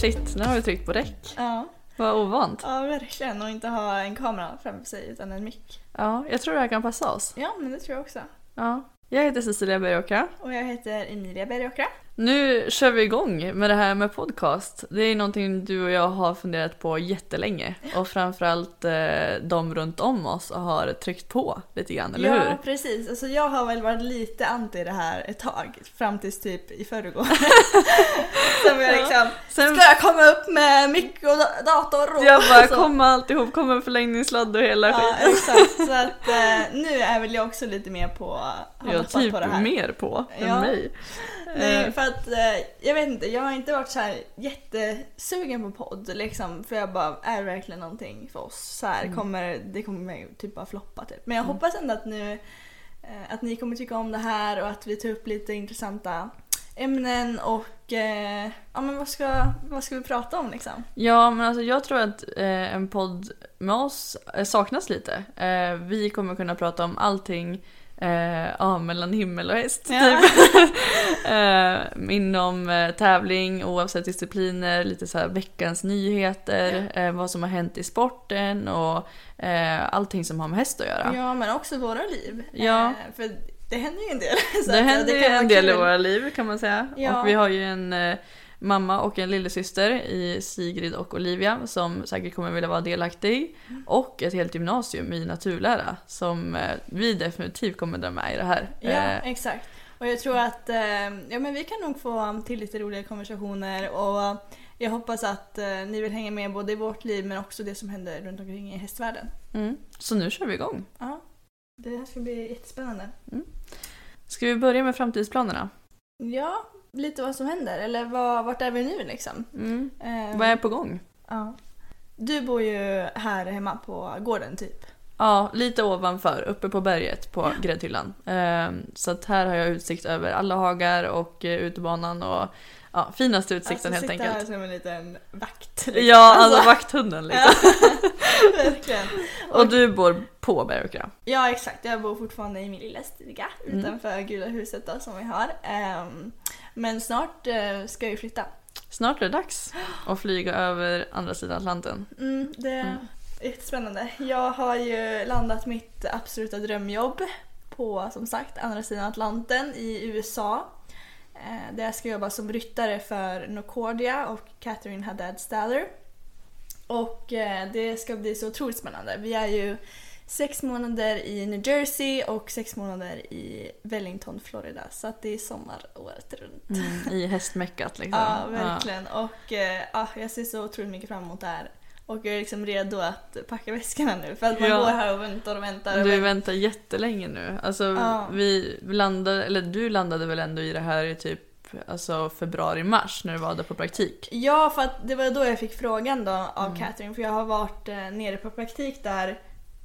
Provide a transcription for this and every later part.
Shit, nu har du tryckt på räck. Ja. Vad ovant. ja, verkligen. Och inte ha en kamera framför sig utan en mick. Ja, jag tror det här kan passa oss. Ja, men det tror jag också. Ja. Jag heter Cecilia Bergåkra. Och jag heter Emilia Bergåkra. Nu kör vi igång med det här med podcast. Det är någonting du och jag har funderat på jättelänge. Och framförallt eh, de runt om oss har tryckt på lite grann, eller ja, hur? precis. Alltså, jag har väl varit lite anti det här ett tag. Fram tills typ i förrgår. Sen var jag liksom, Sen- ska jag komma upp med mick och da- dator? Och Jag bara, så. kommer alltihop, kommer en förlängningssladd och hela Ja, skiten. exakt. Så att eh, nu är väl jag också lite mer på, Jag typ på det här. mer på än Ja. mig. Nej, Eh, för att eh, jag vet inte, jag har inte varit så här jättesugen på podd liksom. För jag bara, är det verkligen någonting för oss? Så här, kommer, det kommer typ bara floppa typ. Men jag hoppas ändå att nu eh, att ni kommer tycka om det här och att vi tar upp lite intressanta ämnen och eh, ja men vad ska, vad ska vi prata om liksom? Ja, men alltså jag tror att eh, en podd med oss eh, saknas lite. Eh, vi kommer kunna prata om allting eh, ja, mellan himmel och häst. Ja. Typ. eh, inom tävling, oavsett discipliner, lite så veckans nyheter, eh, vad som har hänt i sporten och allting som har med häst att göra. Ja men också våra liv. Ja. För det händer ju en del. Så det händer ju en del i kul. våra liv kan man säga. Ja. Och vi har ju en eh, mamma och en lillasyster i Sigrid och Olivia som säkert kommer vilja vara delaktig. Och ett helt gymnasium i naturlära som eh, vi definitivt kommer dra med i det här. Ja, Eh, exakt. Och jag tror att ja, men vi kan nog få till lite roliga konversationer och jag hoppas att ni vill hänga med både i vårt liv men också det som händer runt omkring i hästvärlden. mm. Så nu kör vi igång. Ja, det här ska bli jättespännande. Ska vi börja med framtidsplanerna? Ja, lite vad som händer eller vad, vart är vi nu liksom? Mm. Eh, Vad är på gång? ja. Du bor ju här hemma på gården typ. Ja, lite ovanför, uppe på berget på gräddhyllan. Eh, så att här har jag utsikt över alla hagar och eh, utebanan och ja, finaste utsikten helt sitta här enkelt. som en liten vakt. liksom. Ja, alltså vakthunden liksom. Verkligen. Och du bor på Bergkra. Ja exakt, jag bor fortfarande i min lilla stuga Mm. utanför gula huset då, som vi har. Ehm, men snart eh, ska jag ju flytta. Snart är det dags att flyga över andra sidan Atlanten. Mm, det är jättespännande. Jag har ju landat mitt absoluta drömjobb på som sagt andra sidan Atlanten i USA. Eh, där jag ska jobba som ryttare för Nocordia och Catherine Haddad Staller. Och eh, det ska bli så otroligt spännande. Vi är ju sex månader i New Jersey och sex månader i Wellington, Florida. Så att det är sommar året runt. Mm, I hästmeckat liksom. Ja, verkligen. Och eh, ja, jag ser så otroligt mycket fram emot det här. Och jag är liksom redo att packa väskorna nu för att man Ja. går här och väntar och väntar. Och Du väntar. jättelänge nu. Alltså Ja. vi landade, eller du landade väl ändå i det här i typ alltså februari-mars när du var där på praktik? Ja, för att det var då jag fick frågan då av Mm. Catherine för jag har varit eh, nere på praktik där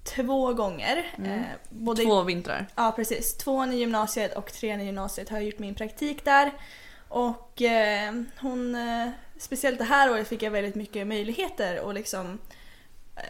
två gånger. Eh, både Mm. Två vintrar. Ja precis. Tvåan i gymnasiet och trean i gymnasiet har jag gjort min praktik där. Och eh, hon, eh, speciellt det här året fick jag väldigt mycket möjligheter och liksom eh,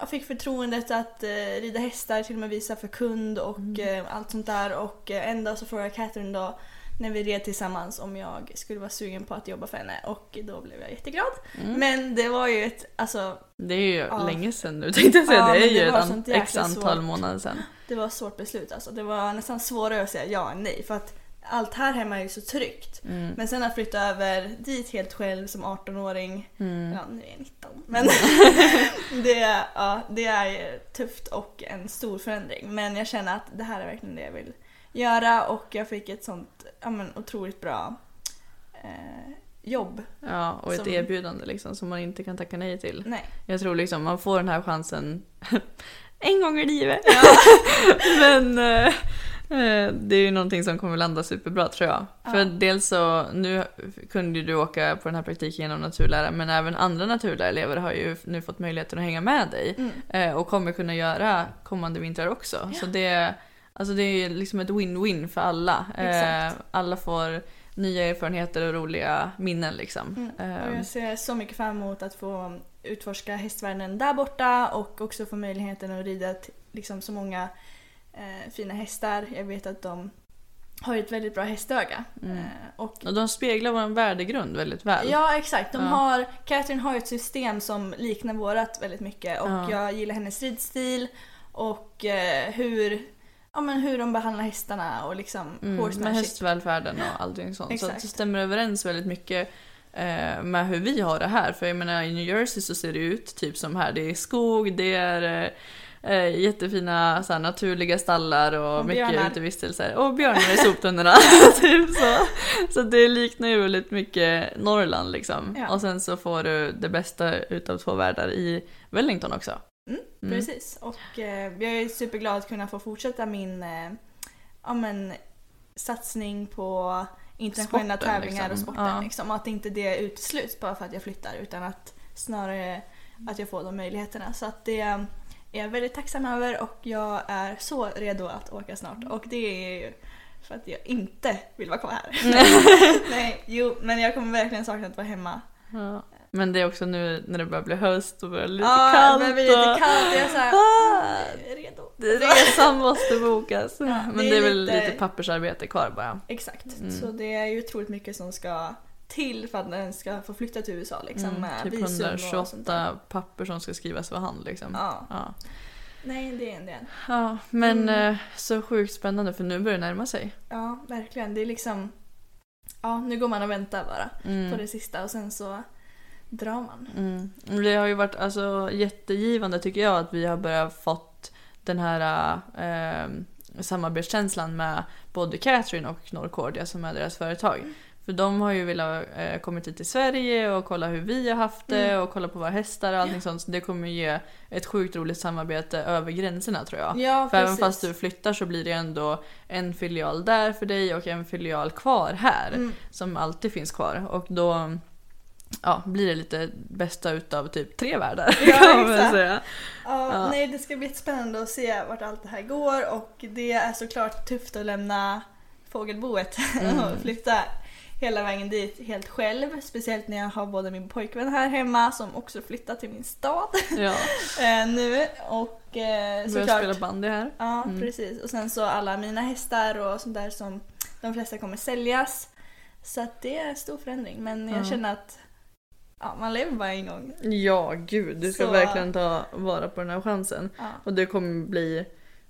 jag fick förtroendet att eh, rida hästar, till och med visa för kund och Mm. eh, allt sånt där. Och en dag så frågade Catherine då när vi red tillsammans om jag skulle vara sugen på att jobba för henne och då blev jag jätteglad. Mm. Men det var ju ett, alltså Det är ju Ja. länge sedan nu tänkte jag säga. Ja, det är men ju det ett an- x antal svårt. månader sedan. Det var ett svårt beslut alltså. Det var nästan svårare att säga ja än nej för att allt här hemma är ju så tryggt. Mm. Men sen att flytta över dit helt själv som 18-åring, Mm. ja nu är jag 19, men det, ja, det är tufft och en stor förändring. Men jag känner att det här är verkligen det jag vill göra och jag fick ett sånt ja, men, otroligt bra eh, jobb. Ja, och ett Som- erbjudande liksom som man inte kan tacka nej till. Nej. Jag tror liksom man får den här chansen en gång i livet. Men eh, eh, det är ju någonting som kommer landa superbra tror jag. Ja. För dels så, nu kunde ju du åka på den här praktiken genom naturlära men även andra naturlärarelever har ju nu fått möjligheten att hänga med dig. Mm. Eh, och kommer kunna göra kommande vintrar också. Så det, alltså det är liksom ett win-win för alla. Exakt. Eh, alla får nya erfarenheter och roliga minnen liksom. Mm. Eh, jag ser så mycket fram emot att få utforska hästvärlden där borta och också få möjligheten att rida liksom så många eh, fina hästar. Jag vet att de har ett väldigt bra hästöga. Mm. Eh, och och de speglar vår värdegrund väldigt väl. Ja exakt. De Ja. har, Catherine har ett system som liknar vårat väldigt mycket och Ja. jag gillar hennes ridstil och eh, hur, ja, men hur de behandlar hästarna och liksom Mm, med hästvälfärden och allting sånt. Så Exakt. det stämmer överens väldigt mycket eh, med hur vi har det här. För jag menar i New Jersey så ser det ut typ som här. Det är skog, det är eh, jättefina så här, naturliga stallar och, Och mycket björnar. utevistelser. Och björnar i soptunnorna. typ så. så det liknar ju väldigt mycket Norrland liksom. Ja. Och sen så får du det bästa utav två världar i Wellington också. Mm, Mm. Precis. Och eh, jag är superglad att kunna få fortsätta min eh, ja, men, satsning på internationella Sporten, tävlingar liksom. och sporten. Ja. Liksom, och att inte det utesluts bara för att jag flyttar utan att snarare att jag får de möjligheterna. Så att det är jag väldigt tacksam över och jag är så redo att åka snart. Och det är ju för att jag inte vill vara kvar här. Nej, jo, men jag kommer verkligen sakna att vara hemma. Ja. Men det är också nu när det börjar bli höst och börjar bli lite Ja, kallt. det blir lite kallt. Jag är såhär, Ah. redo. Resan måste bokas. Ja, Men det det är är väl lite- lite pappersarbete kvar bara. Exakt. Mm. Så det är ju otroligt mycket som ska till för att den ska få flytta till USA. Liksom, Mm, med typ visum och sånt där. 128 papper som ska skrivas för hand liksom. Ja. Ja. Nej, det är en del. Ja, men Mm. eh, så sjukt spännande för nu börjar det närma sig. Ja, verkligen. Det är liksom... Ja, nu går man och väntar bara Mm. på det sista och sen så drar man. Mm. Det har ju varit alltså, jättegivande tycker jag att vi har börjat fått den här eh, samarbetskänslan med både Catherine och Norrcordia som är deras företag. För de har ju velat eh, kommit hit till Sverige och kolla hur vi har haft det Mm. och kolla på våra hästar och allting sånt. Så det kommer ge ett sjukt roligt samarbete över gränserna tror jag. Ja, För även precis. fast du flyttar så blir det ändå en filial där för dig och en filial kvar här. Mm. Som alltid finns kvar. Och då ja, blir det lite bästa utav typ tre världar. Ja, exakt. Ja, Ja. Nej, det ska bli jättespännande att se vart allt det här går och det är såklart tufft att lämna fågelboet Mm. och flytta hela vägen dit helt själv. Speciellt när jag har både min pojkvän här hemma som också flyttat till min stad Ja, eh, nu och eh, börjar såklart spela bandy här. Ja, Mm. precis. Och sen så alla mina hästar och sånt där som de flesta kommer säljas. Så att det är en stor förändring. Men jag Ja. känner att ja, man lever bara en gång. Ja, gud. Du ska Så- verkligen ta vara på den här chansen. Ja. Och det kommer bli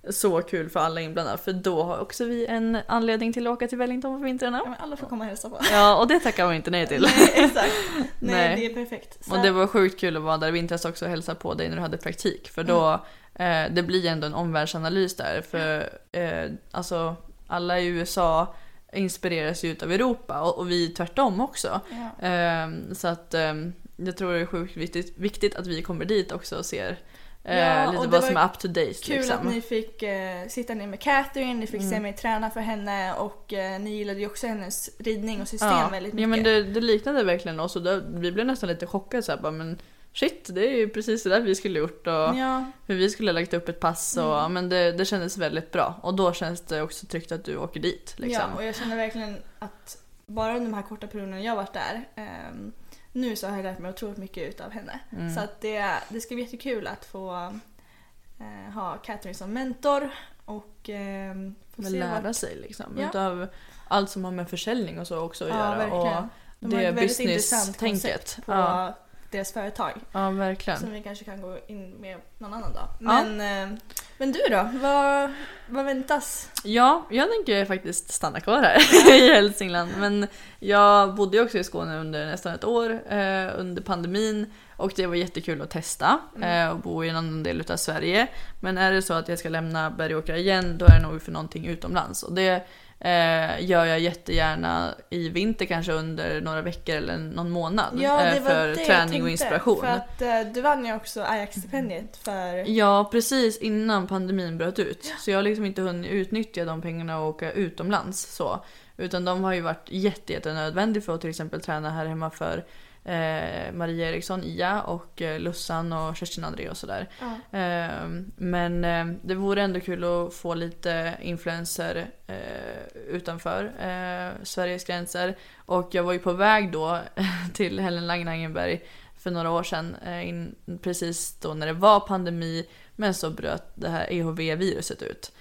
så kul för alla inblandade. För då har också vi en anledning till att åka till Wellington på vintrarna. Ja, alla får komma och hälsa på. Ja, och det tackar man inte nej till. Nej, exakt. Nej, Nej. det är perfekt. Så Och det var sjukt kul att vara där i vintras också och hälsa på dig när du hade praktik. För då, Mm. eh, det blir ändå en omvärldsanalys där. För eh, alltså, alla i USA inspireras ju utav Europa och, och vi tvärtom också. Ja. Ehm, så att ehm, jag tror det är sjukt viktigt, viktigt att vi kommer dit också och ser eh, Ja, och lite vad som är up to date. Kul liksom. att ni fick eh, sitta ner med Catherine, ni fick se Mm. mig träna för henne och eh, ni gillade ju också hennes ridning och system väldigt mycket. Ja men det, det liknade verkligen oss och då, vi blev nästan lite chockade så här, bara, men shit det är ju precis det där vi skulle gjort och Ja, hur vi skulle ha lagt upp ett pass och ja, men det, det kändes väldigt bra och då känns det också tryggt att du åker dit. Liksom. ja, och jag känner verkligen att bara under de här korta perioderna jag varit där ehm, nu så har jag lärt mig otroligt mycket utav henne. Mm. Så att det, det ska bli jättekul att få eh, ha Catherine som mentor och ehm, få Men lära vart- sig liksom. Ja. Utav allt som har med försäljning och så också att Ja, göra. verkligen. Och De det business-tänket. Ja. Deras företag. ja, verkligen. Som vi kanske kan gå in med någon annan dag. Ja. Men, eh, men du då? Vad, vad väntas? Ja, jag tänker faktiskt stanna kvar här i Hälsingland. Men jag bodde ju också i Skåne under nästan ett år eh, under pandemin. Och det var jättekul att testa Mm. eh, och bo i en annan del utav Sverige. Men är det så att jag ska lämna Bergåkra igen då är det nog för någonting utomlands. Och det eh, gör jag jättegärna i vinter kanske under några veckor eller någon månad. eh, för träning och inspiration. För att eh, du vann ju också Ajax-stipendiet för... Ja, precis innan pandemin bröt ut. Så jag har liksom inte hunnit utnyttja de pengarna och åka utomlands. Så. Utan de har ju varit jätte, jätte nödvändiga för att till exempel träna här hemma för eh, Maria Eriksson, Ia och eh, Lussan och Kerstin André och sådär. Ja. Eh, men eh, det vore ändå kul att få lite influenser eh, utanför eh, Sveriges gränser. Och jag var ju på väg då till Helen Langenberg för några år sedan, eh, in, precis då när det var pandemi, men så bröt det här EHV-viruset ut.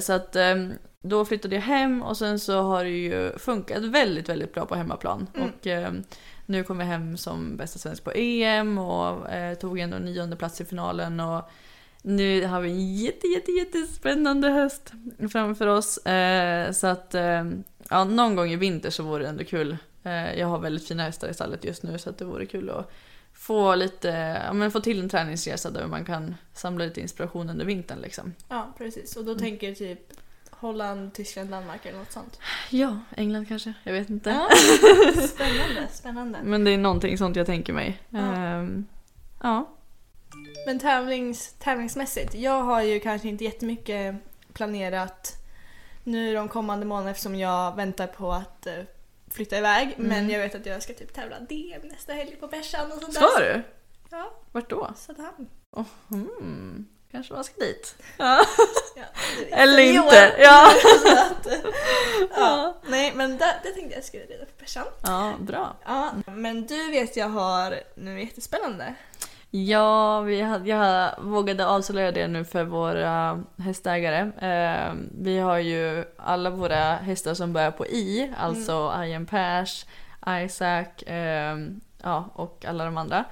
Så att eh, då flyttade jag hem och sen så har det ju funkat väldigt, väldigt bra på hemmaplan. Mm. Och eh, nu kom jag hem som bästa svensk på EM och eh, tog ändå nionde plats i finalen. Och nu har vi en jätte, jätte, jättespännande höst framför oss. Eh, så att eh, ja, någon gång i vinter så vore det ändå kul. Eh, jag har väldigt fina hästar i stallet just nu så att det vore kul att få lite, ja, men få till en träningsresa där man kan samla lite inspiration under vintern liksom. Ja, precis. Och då tänker du typ Holland, Tyskland, Danmark eller något sånt. Ja, England kanske, jag vet inte. Ja. Spännande, spännande. Men det är någonting sånt jag tänker mig. Ja. Ehm, ja. Men tävlings, tävlingsmässigt, jag har ju kanske inte jättemycket planerat nu de kommande månaderna eftersom jag väntar på att eh, flytta iväg. Mm. Men jag vet att jag ska typ tävla DM nästa helg på bärsan och sånt Ska där. du? Ja, Vart då? Söderhamn. Mm, kanske man ska dit. Ja, Eller inte. Ja. Att, eh, ja. Nej men det, det tänkte jag skulle reda på bärsan. ja, bra. Ja, men du vet jag har nu jättespännande. Ja, vi hade, jag vågade avslöja det nu för våra hästägare. Eh, vi har ju alla våra hästar som börjar på I, alltså Ian Pers, Isaac eh, ja, och alla de andra.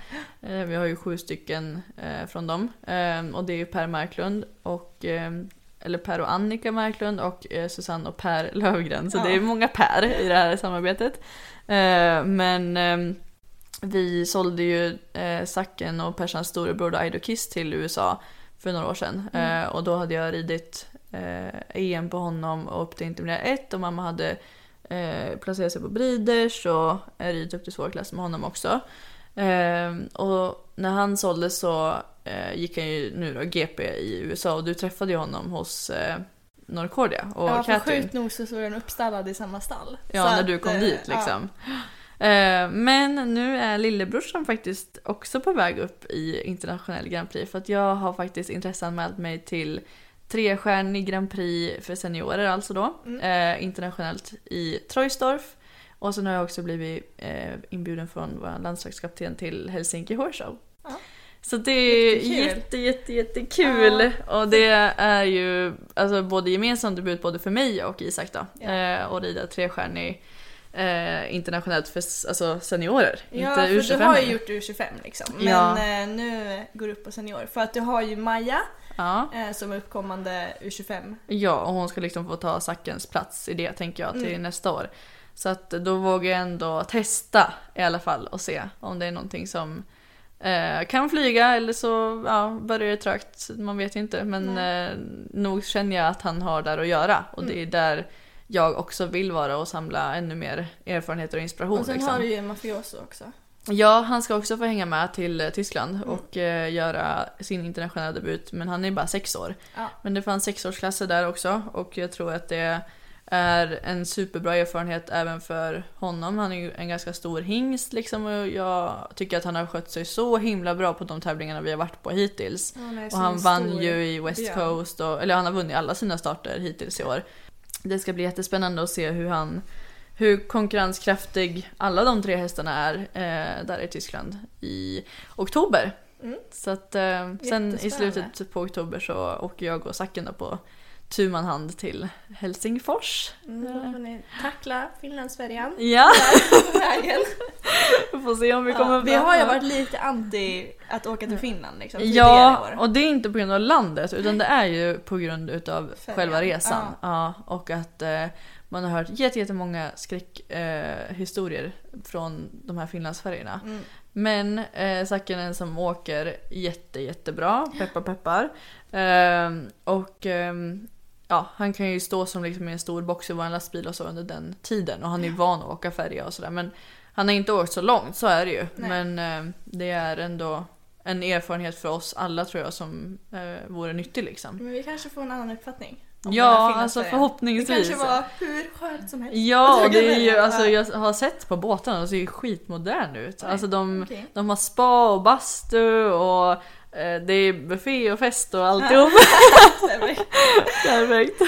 Eh, vi har ju sju stycken eh, från dem. Eh, och det är ju Per Marklund och eh, eller Per och Annika Marklund och eh, Susanne och Per Lövgren. Så Ja. det är många Per i det här samarbetet. Men ehm, vi sålde ju Sacken och Persans storebror då, Aido Kiss till USA för några år sedan. Eh, och då hade jag ridit EM på honom och upp till intermediär 1 och mamma hade eh, placerat sig på Breeders och ridit upp till svårklass med honom också. Eh, och när han såldes så eh, gick han ju nu då GP i USA och du träffade ju honom hos eh, Norrcordia och ja, Catherine. sjukt nog så står den uppstallad i samma stall. Ja, Så när du kom eh, dit ja. liksom. Eh, Men nu är lillebrorsan faktiskt också på väg upp i internationell Grand Prix för att jag har faktiskt intresseanmält mig till trestjärnig Grand Prix för seniorer alltså då, Mm. eh, internationellt i Troisdorf. Och sen har jag också blivit eh, inbjuden från vår landslagskapten till Helsinki Horse Show. Ja. Så det är Jättekul. jätte, jätte, jättekul. Och det är ju alltså, både gemensamt debut både för mig och Isak då. Ja. Eh, och rida trestjärnig eh, internationellt för alltså, seniorer. Ja, inte för U25. du har ju gjort U25 liksom. Men Ja. eh, nu går du upp på senior. För att du har ju Maja Ja. eh, som är uppkommande U25. ja, och hon ska liksom få ta Sackens plats i det tänker jag till Mm. nästa år. Så att då vågar jag ändå testa i alla fall och se om det är någonting som eh, kan flyga eller så ja, börjar det trögt. Man vet ju inte. Men eh, nog känner jag att han har där att göra. Och Mm. det är där jag också vill vara och samla ännu mer erfarenheter och inspiration. Och sen liksom. har du ju Mafioso också. Ja, han ska också få hänga med till eh, Tyskland Mm. och eh, göra sin internationella debut. Men han är bara sex år. Ja. Men det fanns sexårsklasser där också och jag tror att det är en superbra erfarenhet även för honom. Han är ju en ganska stor hingst liksom och jag tycker att han har skött sig så himla bra på de tävlingarna vi har varit på hittills. Är Och han vann ju i West björn. Coast, och, eller han har vunnit alla sina starter hittills i år. Det ska bli jättespännande att se hur han hur konkurrenskraftig alla de tre hästarna är eh, där i Tyskland i oktober. Mm. Så att eh, sen i slutet på oktober så åker jag och Zacken på tu man hand till Helsingfors. Mm, tackla Finlandsfärjan. Ja, på vägen. vi får se om vi kommer Ja, vi har ju varit lite anti att åka till Finland liksom, Ja, år. och det är inte på grund av landet utan det är ju på grund utav Färjan. själva resan. Ja. och att eh, man har hört jätte- jättemånga skräckhistorier eh, från de här Finlandsfärjorna. Mm. Men eh, Zacken är en som åker jätte, jättebra, peppar peppar. Ehm, och ehm, ja, han kan ju stå som liksom i en stor box i vår lastbil och så under den tiden och han är ju van att åka färja och sådär. Men han har inte åkt så långt, så är det ju. Nej. Men eh, det är ändå en erfarenhet för oss alla tror jag som eh, vore nyttig liksom. Men vi kanske får en annan uppfattning. Ja, alltså förhoppningsvis. Det kanske var hur skönt som helst. Ja, och det tycker är ju, det. alltså Ja. jag har sett på båtarna, de ser ju skitmodern ut. Alltså de, okej. de har spa och bastu och det är buffé och fest och alltihop. Perfekt.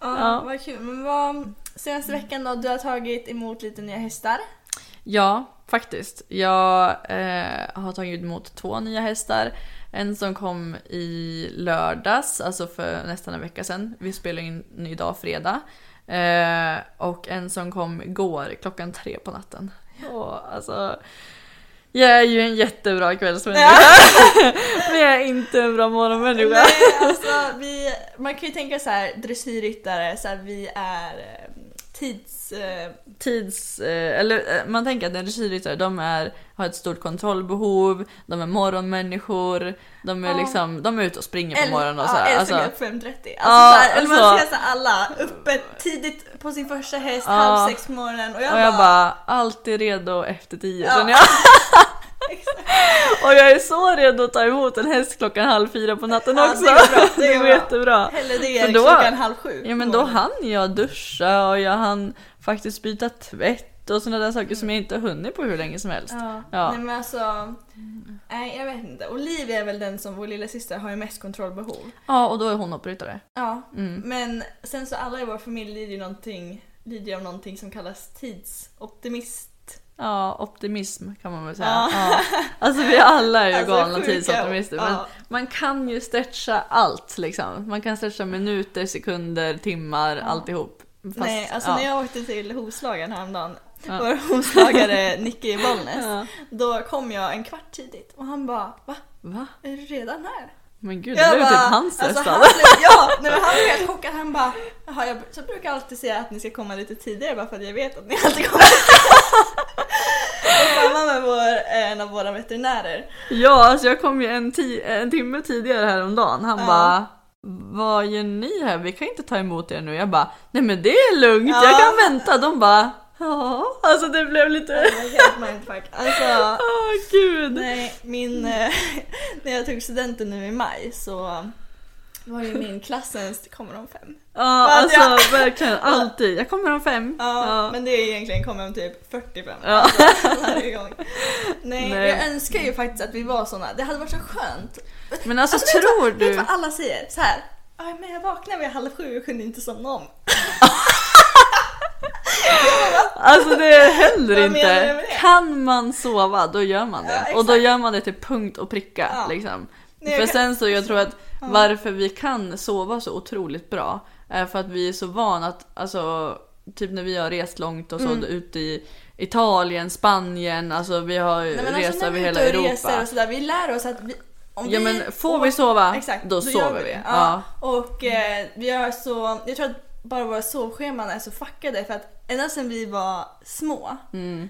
Ja, Ja. vad kul. Men vad, senaste veckan då, du har tagit emot lite nya hästar. Ja, faktiskt. Jag eh, har tagit emot två nya hästar. En som kom i lördags, alltså för nästan en vecka sedan. Vi spelar in idag fredag. Eh, och en som kom igår klockan tre på natten. Och alltså, jag är ju en jättebra kvällsmänniska. Men jag är inte en bra morgonmänniska. Nej, alltså, vi, man kan ju tänka så här, dressyrryttare, så här, vi är eh, tids... Eh, tids... Eh, eller eh, man tänker att en dressyrryttare, de är, har ett stort kontrollbehov, de är morgonmänniskor, de är Ja. liksom, de är ute och springer på morgonen och ja, så här. eller Alltså, så går upp 5.30. Alltså, Ja, så här, eller man alltså- ser så alla uppe tidigt på sin första häst, Ja. halv sex på morgonen och jag, och jag bara... bara, alltid redo efter tio Ja. Och jag är så redo att ta emot en häst klockan halv fyra på natten Ja, också. det är bra, det är det går bra. jättebra. Hellre det För än då- klockan halv sju. Ja men då hann jag duscha och jag hann faktiskt byta tvätt och sådana där saker som jag inte hunnit på hur länge som helst. Ja. Ja. Nej men alltså, nej jag vet inte. Olivia är väl den som vår lilla syster har ju mest kontrollbehov. Ja och då är hon hoppryttare. Ja, Mm. men sen så alla i vår familj lider ju någonting, lider av någonting som kallas tidsoptimist. Ja, optimism kan man väl säga. Ja. Ja. Alltså vi alla är ju Alltså, galna tidsoptimister. Men ja. man kan ju stretcha allt liksom. Man kan stretcha minuter, sekunder, timmar, alltihop. Fast, Nej, alltså ja. när jag åkte till hovslagaren häromdagen, Ja. vår hovslagare Nicke i Bollnäs, Ja. då kom jag en kvart tidigt och han bara Va? Va? Är du redan här? Men gud, det blev typ hans alltså, han, blev- Ja, nej, men han blev helt chockad. Han bara Jaha, jag så brukar alltid säga att ni ska komma lite tidigare bara för att jag vet att ni alltid kommer Och samma med vår, eh, en av våra veterinärer. Ja, alltså jag kom ju en, en timme tidigare häromdagen. Han Ja. bara vad gör ni här? Vi kan inte ta emot er nu. Jag bara, nej men det är lugnt, Ja. jag kan vänta. De bara, ja. Alltså det blev lite, Det var helt mindfuck. Alltså, åh gud. nej, min, eh, när jag tog studenten nu i maj så var ju min klassens, kommer de fem? Ja, alltså verkligen alltid. Jag kommer om fem. Ja, men det är egentligen kommer om typ 45 Ja. alltså, varje gång. Nej, Nej. jag önskar ju faktiskt att vi var såna. Det hade varit så skönt. Men alltså, vet du tror vad, du... Vet vad alla säger? Så här. "Ja, men jag vaknade vid halv sju och kunde inte somna om. Alltså det du inte. det? Kan man sova, då gör man det. Ja, och då gör man det till punkt och pricka. Ja. Liksom. Nej, för sen så, jag tror att varför vi kan sova så otroligt bra är för att vi är så vana att, alltså typ när vi har rest långt och så Mm. ut i Italien, Spanien, alltså vi har Nej, men rest alltså, över vi hela ute och Europa. reser och sådär, vi lär oss att vi, om Ja vi men får vi sova, Exakt, då, gör sover vi. det. Ja. Ja. Och eh, vi har så, jag tror att bara våra sovscheman är så fuckade för att ända sedan vi var små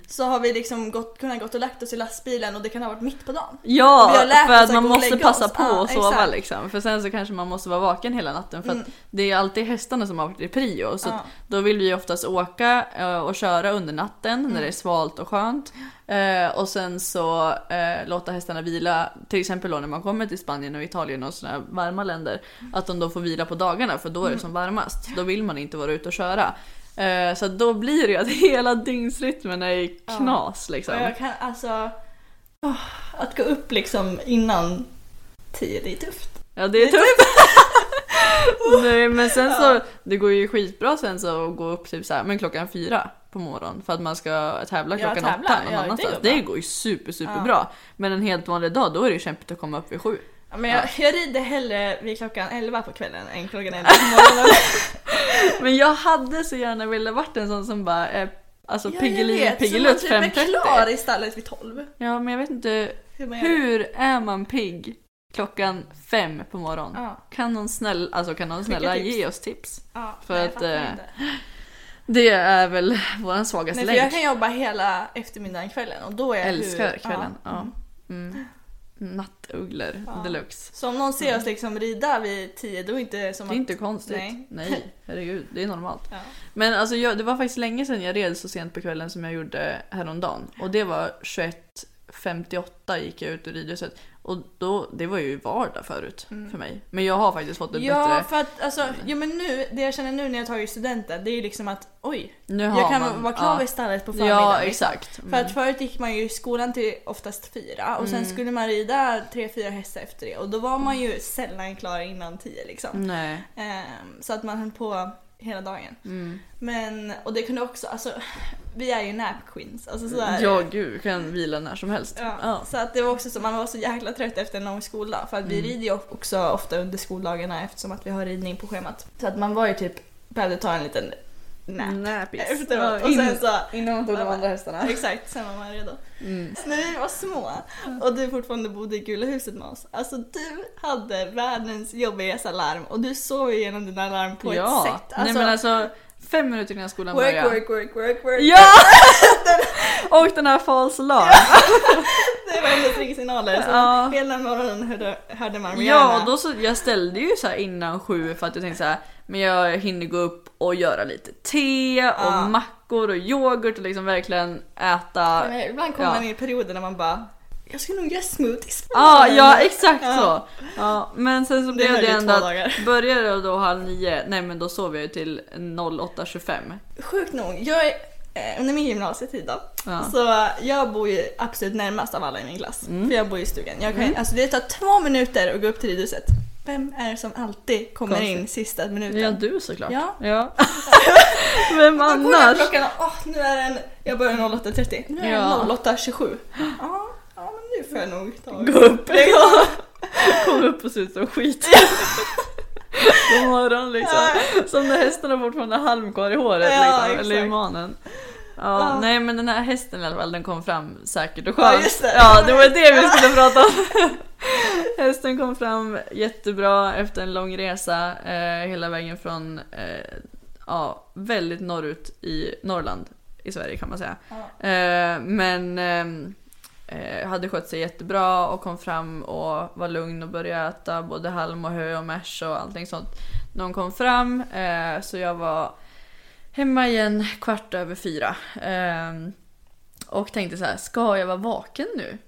så har vi liksom gått, kunnat gått och lagt oss i lastbilen och det kan ha varit mitt på dagen. Ja, för att att man måste passa oss. på att sova exakt. liksom. För sen så kanske man måste vara vaken hela natten för att det är alltid hästarna som har åkt i prio. Så att då vill vi oftast åka eh, och köra under natten när det är svalt och skönt. Eh, och sen så eh, låta hästarna vila, till exempel då när man kommer till Spanien och Italien och sådana varma länder. Att de då får vila på dagarna för då är det som varmast. Då vill man inte vara ute och köra. Eh, så då blir det ju att hela dygnsrytmen är knas liksom. Och jag kan alltså... att gå upp liksom innan tio, det är tufft. Ja det är tufft. Nej men sen så, det går ju skitbra sen så att gå upp typ så här, men klockan fyra på morgonen för att man ska tävla Ja, klockan tävla. åtta någon Ja, det annanstans. går Det, bra. går ju super super bra. Men en helt vanlig dag då är det ju kämpigt att komma upp vid sju. Ja, men jag, jag rider hellre vid klockan 11 på kvällen än klockan 11 på morgonen. Men jag hade så gärna velat varit en sån som bara är alltså Ja, Piggelin Piggelutt så man typ är 5.30. klar i stallet vid 12. Ja men jag vet inte, Hur hur är man pigg klockan fem på morgonen? Ja. Kan någon snälla, alltså kan någon snälla ge oss tips? Ja, För nej, att, eh. Det är väl våran svagaste länk. jag kan jobba hela eftermiddagen kvällen och då är jag Älskar hur, kvällen. Ja. Ja. Mm. Nattugglor deluxe. Så om någon ser oss liksom rida vid 10 då är det inte som Det är att... inte konstigt. Nej. Nej. herregud. Det är normalt. Ja. Men alltså jag, det var faktiskt länge sedan jag red så sent på kvällen som jag gjorde häromdagen. Och det var 21.58 gick jag ut ur ridhuset. Och då, det var ju vardag förut för mig. Men jag har faktiskt fått Mm. Ja, bättre... för att alltså, jo men nu, det jag känner nu när jag tagit studenten, det är ju liksom att oj, Nu jag kan man, vara klar ja. vid stallet på förmiddagen. Ja, exakt. Mm. För att förut gick man ju i skolan till oftast fyra och sen skulle man rida tre, fyra hästar efter det och då var man ju sällan klar innan tio liksom. Nej. Ehm, så att man höll på hela dagen. Mm. Men, och det kunde också, alltså vi är ju nap queens. Alltså. Ja, gud. Kan vila när som helst. Ja, Ja. Så att det var också så, man var så jäkla trött efter en lång skoldag. För att vi rider ju också ofta under skoldagarna eftersom att vi har ridning på schemat. Så att man var ju typ, behövde ta en liten nap. Efteråt. Och sen så, Innan man tog de andra hästarna. exakt, sen var man redo. Så när vi var små och du fortfarande bodde i Gula huset med oss. Alltså du hade världens jobbigaste larm och du sov igenom dina larm på ja. ett sätt. Nej men alltså fem minuter innan skolan work, började. work, work, work, work. Ja! och den här false alarm. Det var hennes ringsignaler. Så Ja. hela morgonen hörde, hörde man Ja, Rihanna. och då så, jag ställde ju så här innan sju för att jag tänkte så här, men jag hinner gå upp och göra lite te och Ja. mackor och yoghurt och liksom verkligen äta. Men ibland kommer Ja. man i perioder när man bara Jag ska nog göra smoothies på Ja, morgonen." ja exakt Ja. så. Ja, men sen så Det blev det i ändå att började det då halv nio, nej men då sov jag ju till 08.25. Sjukt nog, jag är eh, under min gymnasietid då, Ja. så jag bor ju absolut närmast av alla i min klass. Mm. För jag bor i stugan. Jag kan, Alltså det tar två minuter att gå upp till ridhuset. Vem är det som alltid kommer Konstigt. in sista minuten? Ja du såklart. Ja. ja. Vem Då kollar jag annars? klockan åh, nu är den, jag börjar 08.30. Nu är Ja. den 08.27. Ja, ja men nu får jag nog ta Gå upp. Ja. Kom upp och se ut som skit. God morgon liksom. Som när fortfarande har halm kvar i håret Ja, liksom, eller i manen. Ja, Ja. Nej men den här hästen i alla fall den kom fram säkert och Ja, skönt. just det. Ja det var det vi skulle prata om. Hästen kom fram jättebra efter en lång resa eh, hela vägen från eh, ja, väldigt norrut i Norrland i Sverige kan man säga. Eh, men ehm, eh, hade skött sig jättebra och kom fram och var lugn och började äta både halm och hö och märs och allting sånt. När hon kom fram eh, så jag var hemma igen kvart över fyra. Eh, och tänkte så här, ska jag vara vaken nu?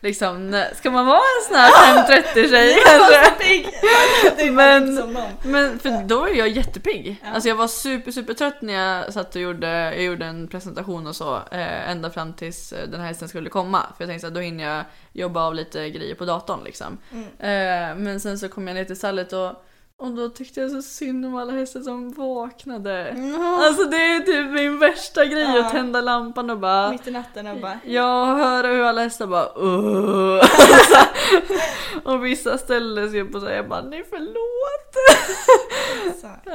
Liksom, ska man vara en sån här 5.30 tjej Jag var kanske? Men- men... för då är jag jättepigg. Ja. Alltså jag var super super trött när jag satt och gjorde, jag gjorde en presentation och så. Eh, ända fram tills eh, den här hästen skulle komma. För jag tänkte att då hinner jag jobba av lite grejer på datorn liksom. Eh, men sen så kom jag ner till stallet och, och då tyckte jag så synd om alla hästar som vaknade. Alltså det är typ min värsta grej Ja. att tända lampan och bara Mitt i natten och bara jag hör hur alla hästar bara. Alltså, Och vissa ställde sig upp och sa jag bara nej förlåt. så. Ja.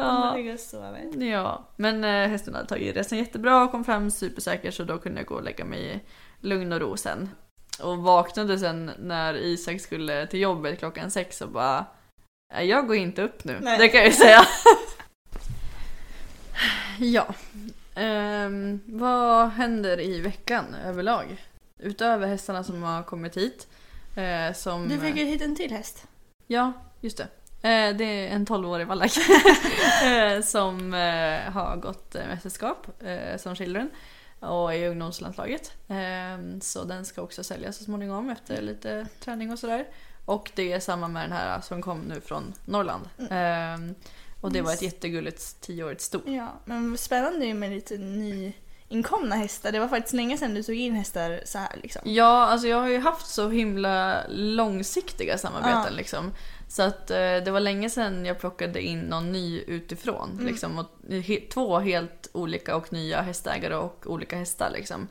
Ja. och men eh, hästen hade tagit resan jättebra och kom fram supersäker så då kunde jag gå och lägga mig i lugn och ro sen. Och vaknade sen när Isak skulle till jobbet klockan sex och bara "Nej, jag går inte upp nu. Nej. Det kan jag ju säga. ja. Ehm, vad händer i veckan överlag? Utöver hästarna som har kommit hit. eh, som, Du fick ju hit en till häst. Ja, just det. Eh, det är en 12-årig vallack eh, som har gått mästerskap som children och är i ungdomslandslaget. Eh, så den ska också säljas så småningom efter lite träning och sådär. Och det är samma med den här som kom nu från Norrland. Eh, och det var ett jättegulligt tioårigt sto. Ja, men spännande ju med lite nyinkomna hästar. Det var faktiskt länge sedan du tog in hästar så här liksom. Ja, alltså jag har ju haft så himla långsiktiga samarbeten Ja. liksom. Så att eh, det var länge sedan jag plockade in någon ny utifrån. Mm. Liksom, och, he, två helt olika och nya hästägare och olika hästar liksom.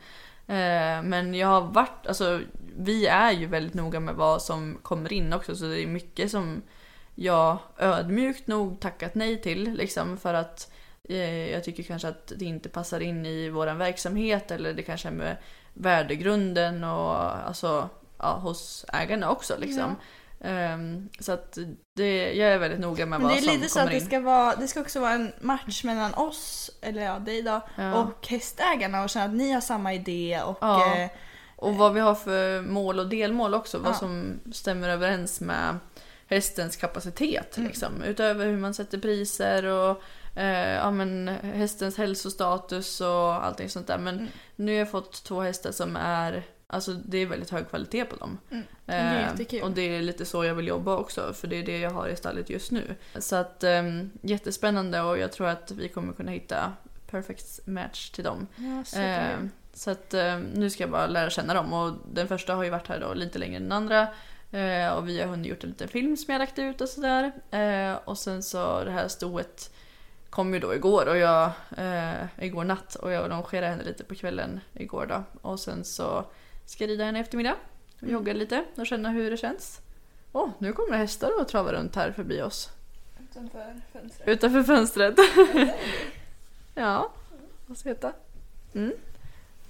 Eh, men jag har varit, alltså vi är ju väldigt noga med vad som kommer in också så det är mycket som jag ödmjukt nog tackat nej till liksom för att eh, jag tycker kanske att det inte passar in i våran verksamhet eller det kanske är med värdegrunden och alltså ja, hos ägarna också liksom. Ehm, så att det, jag är väldigt noga med vad det är som lite så kommer att det in. ska vara, det ska också vara en match mellan oss, eller ja dig då, Ja. och hästägarna och känna att ni har samma idé och Ja. eh, Och vad vi har för mål och delmål också. Vad som stämmer överens med hästens kapacitet. Mm. Liksom. Utöver hur man sätter priser och eh, ja, men, hästens hälsostatus och allting sånt där. Men Mm. nu har jag fått två hästar som är Alltså det är väldigt hög kvalitet på dem. Mm. Det är Eh, och det är lite så jag vill jobba också för det är det jag har i stallet just nu. Så att eh, jättespännande och jag tror att vi kommer kunna hitta perfect match till dem. ja. Så att eh, nu ska jag bara lära känna dem och den första har ju varit här då lite längre än den andra. Eh, och vi har hunnit gjort en liten film som jag lagt ut och sådär. Eh, och sen så det här stoet kom ju då igår och jag, igår natt och jag longerade henne lite på kvällen igår då. Och sen så ska jag rida henne i eftermiddag och jogga lite och känna hur det känns. Åh, nu kommer det hästar och travar runt här förbi oss. Utanför fönstret. Utanför fönstret. ja, vad ska jag heta? Mm.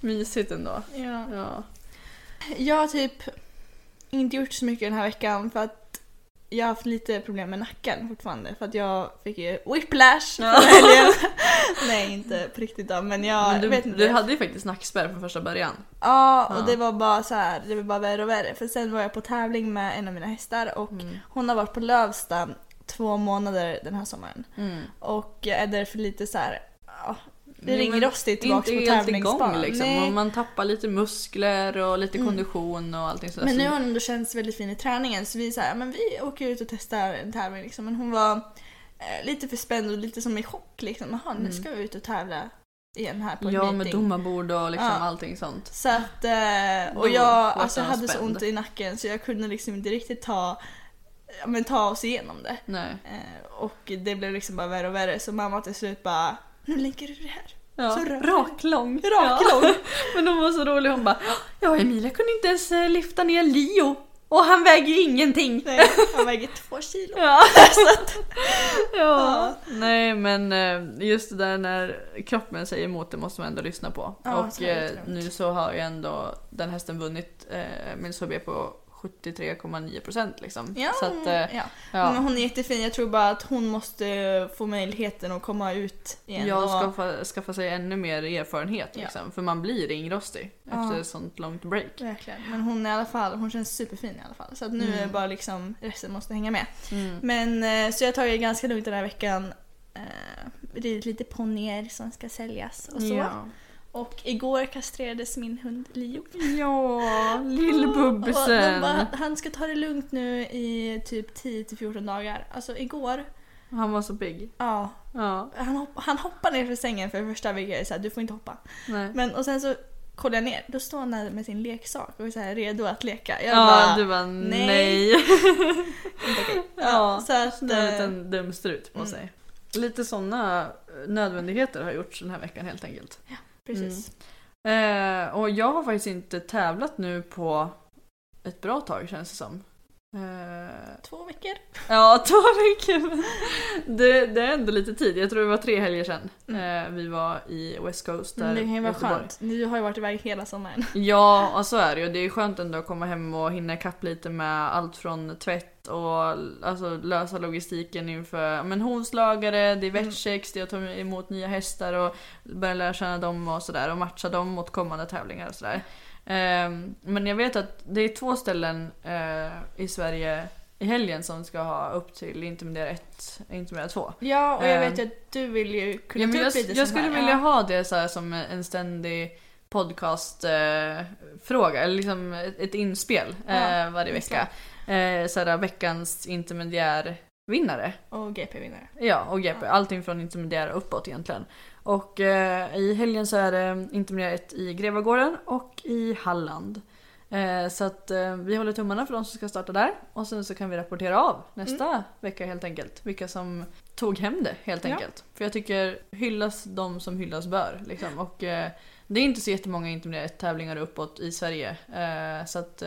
Mysigt ändå. Ja. Ja. Jag har typ inte gjort så mycket den här veckan för att jag har haft lite problem med nacken fortfarande för att jag fick ju whiplash helgen. Nej inte på riktigt då men jag Men du, vet inte. du hade ju faktiskt nackspärr från första början. Ja och Ja. det var bara så här, det var bara värre och värre för sen var jag på tävling med en av mina hästar och Mm. hon har varit på Lövsta två månader den här sommaren. Mm. Och är därför lite så här, ja, det ringer men rostigt tillbaks inte på tävlingsbanan. liksom. Man tappar lite muskler och lite Mm. kondition och allting sådär. Men nu Så- har hon ändå känts väldigt fin i träningen så vi säger men vi åker ut och testar en tävling liksom. Men hon var eh, lite för spänd och lite som i chock liksom. Jaha, nu ska vi ut och tävla igen här på en Mm. Ja, meeting. med domarbord och liksom Ja. allting sånt. Så att, eh, och jag alltså, hade så ont i nacken så jag kunde liksom inte riktigt ta, men ta oss igenom det. Eh, och det blev liksom bara värre och värre så mamma till slut bara Nu lägger du det här. Ja, Så rak- raklång. raklång. Ja. Men hon var så rolig. Hon bara Ja, Emilia kunde inte ens eh, lyfta ner Leo. Och han väger ju ingenting. Nej, han väger två kilo. Ja. Att, ja. Nej men eh, just det där när kroppen säger emot det måste man ändå lyssna på. Ja, och så eh, nu så har ju ändå den hästen vunnit eh, min SHB på 73,9% liksom. ja, Så att, eh, ja. ja. Men hon är jättefin. Jag tror bara att hon måste få möjligheten att komma ut igen. Jag och- skaffa, skaffa sig ännu mer erfarenhet Ja. liksom. För man blir ringrostig Ja. efter ett sånt långt break. Verkligen. Men hon är i alla fall, hon känns superfin i alla fall. Så att nu är det bara liksom resten måste hänga med. Mm. Men eh, så jag har tagit det ganska lugnt den här veckan. Eh, ridit lite ponnyer som ska säljas och så. Ja, Och igår kastrerades min hund Leo. ja bara, han ska ta det lugnt nu i typ 10-14 dagar. Alltså igår, Han var så pigg. ja. Ja, Han, hopp, han hoppar ner för sängen för det första vilket jag är såhär, du får inte hoppa. nej. Men och sen så kollar jag ner, då står han där med sin leksak och är så här redo att leka. Jag Ja, bara, du bara nej. nej. inte okej. Ja, Ja, så att... Nu har en eh, liten dum strut på mm. sig. Lite sådana nödvändigheter har gjorts den här veckan helt enkelt. Precis. Mm. Eh, och jag har faktiskt inte tävlat nu på ett bra tag känns det som. Eh, Två veckor. Ja, två veckor. Det, det är ändå lite tid. Jag tror det var tre helger sedan eh, vi var i West Coast. Där Men det kan ju vara skönt. Du har ju varit iväg hela sommaren. Ja, och så är det ju. Det är skönt ändå att komma hem och hinna ikapp lite med allt från tvätt och alltså, lösa logistiken inför men hovslagare, det är vetchecks, det är att ta emot nya hästar och börja lära känna dem och sådär och matcha dem mot kommande tävlingar och sådär. Ehm, men jag vet att det är två ställen eh, i Sverige i helgen som ska ha upp till intermediär 1, intermediär 2. Ja, och jag Ehm. vet ju att du vill ju kunna Ja, ta jag, upp lite jag skulle här. vilja ja. ha det så som en ständig podcastfråga, eh, eller liksom ett, ett inspel Ja, eh, varje vecka. Eh, så här, veckans intermediärvinnare. Och GP-vinnare. Ja, och GP. Allting från intermediär uppåt egentligen. Och eh, i helgen så är det intermediär 1 i Grevagården och i Halland. Eh, så att eh, vi håller tummarna för de som ska starta där. Och sen så kan vi rapportera av nästa Mm. vecka helt enkelt. Vilka som tog hem det helt Ja. enkelt. För jag tycker hyllas de som hyllas bör. Liksom. Och eh, det är inte så jättemånga intermediär 1-tävlingar uppåt i Sverige. Eh, så att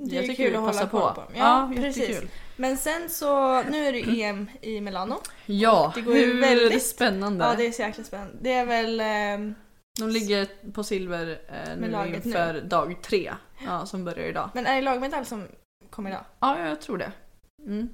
eh, Det jag är tycker kul att hålla koll på. på. Ja, jättekul. precis. Men sen så, nu är det EM i Milano. Ja, Det går hur väldigt- spännande. Ja, det är så jäkla spännande. Det är väl... ehm, De ligger på silver eh, nu inför dag tre. Ja, som börjar idag. Men är det lagmedalj som kommer idag? Ja, jag tror det. Mm.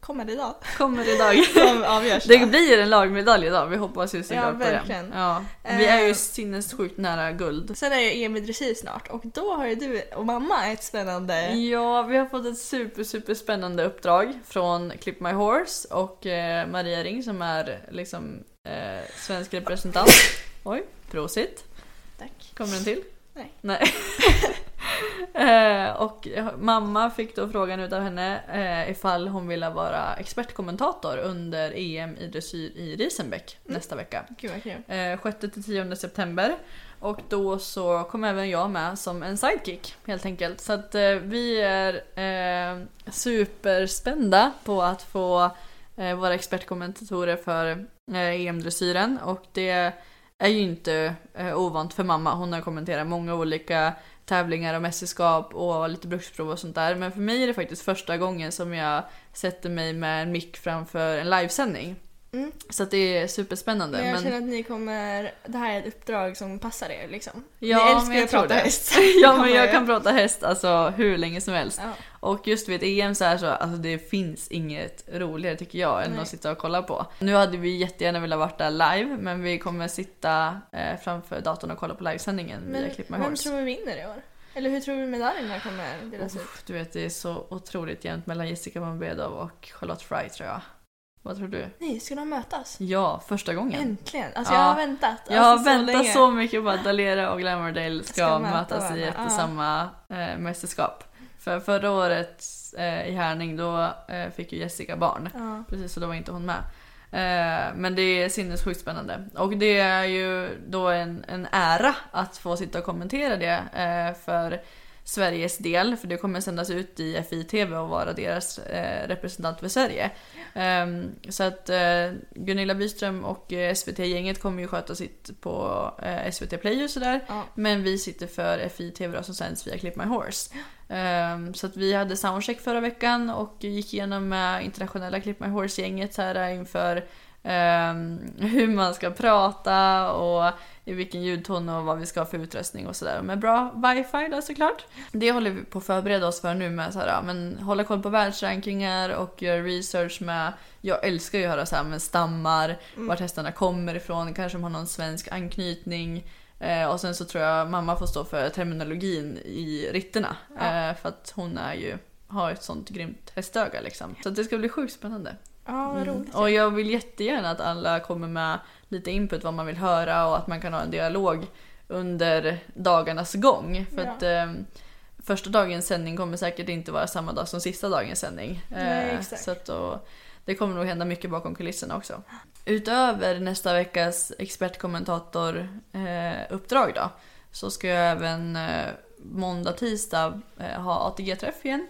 Kommer idag? Kommer idag. Som avgörs Det blir en lagmedalj idag, vi hoppas ju Ja, såklart på det. verkligen. Ja. Vi är ju Eh. sinnessjukt nära guld. Sen är ju EM i dressyr snart och då har ju du och mamma ett spännande... Ja, vi har fått ett super, super spännande uppdrag från Clip My Horse och eh, Maria Ring som är liksom eh, svensk representant. Oj, prosit. Tack. Kommer den till? Nej. Nej. eh, och mamma fick då frågan utav henne eh, ifall hon ville vara expertkommentator under EM i dressyr i Riesenbeck nästa vecka. Gud vad kul. Eh, 6-10 september. Och då så kom även jag med som en sidekick helt enkelt. Så att eh, vi är eh, superspända på att få eh, vara expertkommentatorer för eh, EM-dressyren. Och det är ju inte eh, ovant för mamma. Hon har kommenterat många olika tävlingar och mästerskap och lite bruksprov och sånt där. Men för mig är det faktiskt första gången som jag sätter mig med en mick framför en livesändning. Mm. Så att det är superspännande. Men jag men- känner att ni kommer... Det här är ett uppdrag som passar er liksom. Ja, ni älskar men jag att prata det. häst. ja men jag kan prata häst alltså hur länge som helst. Ja. Och just vid ett EM så här så, alltså det finns inget roligare tycker jag än Nej. att sitta och kolla på. Nu hade vi jättegärna velat varit där live men vi kommer sitta eh, framför datorn och kolla på livesändningen Men via Clip My vem Horse. tror vi vinner i år? Eller hur tror vi medaljerna kommer delas ut? Du vet det är så otroligt jämnt mellan Jessica Mambedov och Charlotte Fry tror jag. Vad tror du? Nej, ska de mötas? Ja, första gången. Äntligen! Alltså Ja. jag har väntat. Jag har alltså, väntat länge. så mycket på att Dalera och Glamordale ska, Ska möta mötas i ett varandra. och samma eh, mästerskap. För förra året eh, i Härning då eh, fick ju Jessica barn. Ja. Precis, så då var inte hon med. Eh, men det är sinnessjukt spännande. Och det är ju då en, en ära att få sitta och kommentera det eh, för Sveriges del. För det kommer sändas ut i FI-TV och vara deras eh, representant för Sverige. Ehm, så att eh, Gunilla Byström och eh, SVT-gänget kommer ju sköta sitt på eh, SVT Play och sådär. Ja. Men vi sitter för FI-TV som sänds via Clip My Horse. Ehm, så att vi hade soundcheck förra veckan och gick igenom med internationella Clip My Horse-gänget här inför ehm, hur man ska prata och i vilken ljudton och vad vi ska ha för utrustning och sådär. Med bra wifi då såklart. Det håller vi på att förbereda oss för nu med så här, ja, men hålla koll på världsrankingar och göra research med jag älskar ju att höra så här med stammar, vart hästarna kommer ifrån, kanske de har någon svensk anknytning. Eh, och sen så tror jag mamma får stå för terminologin i ritterna. Eh, för att hon är ju, har ett sånt grymt hästöga liksom. Så det ska bli sjukt spännande. Ja, vad Mm. roligt. Och jag vill jättegärna att alla kommer med lite input vad man vill höra och att man kan ha en dialog under dagarnas gång. För Ja. att eh, första dagens sändning kommer säkert inte vara samma dag som sista dagens sändning. Nej, Eh. Så att då, det kommer nog hända mycket bakom kulisserna också. Utöver nästa veckas expertkommentatoruppdrag eh, då, så ska jag även eh, måndag, tisdag eh, ha ATG-träff igen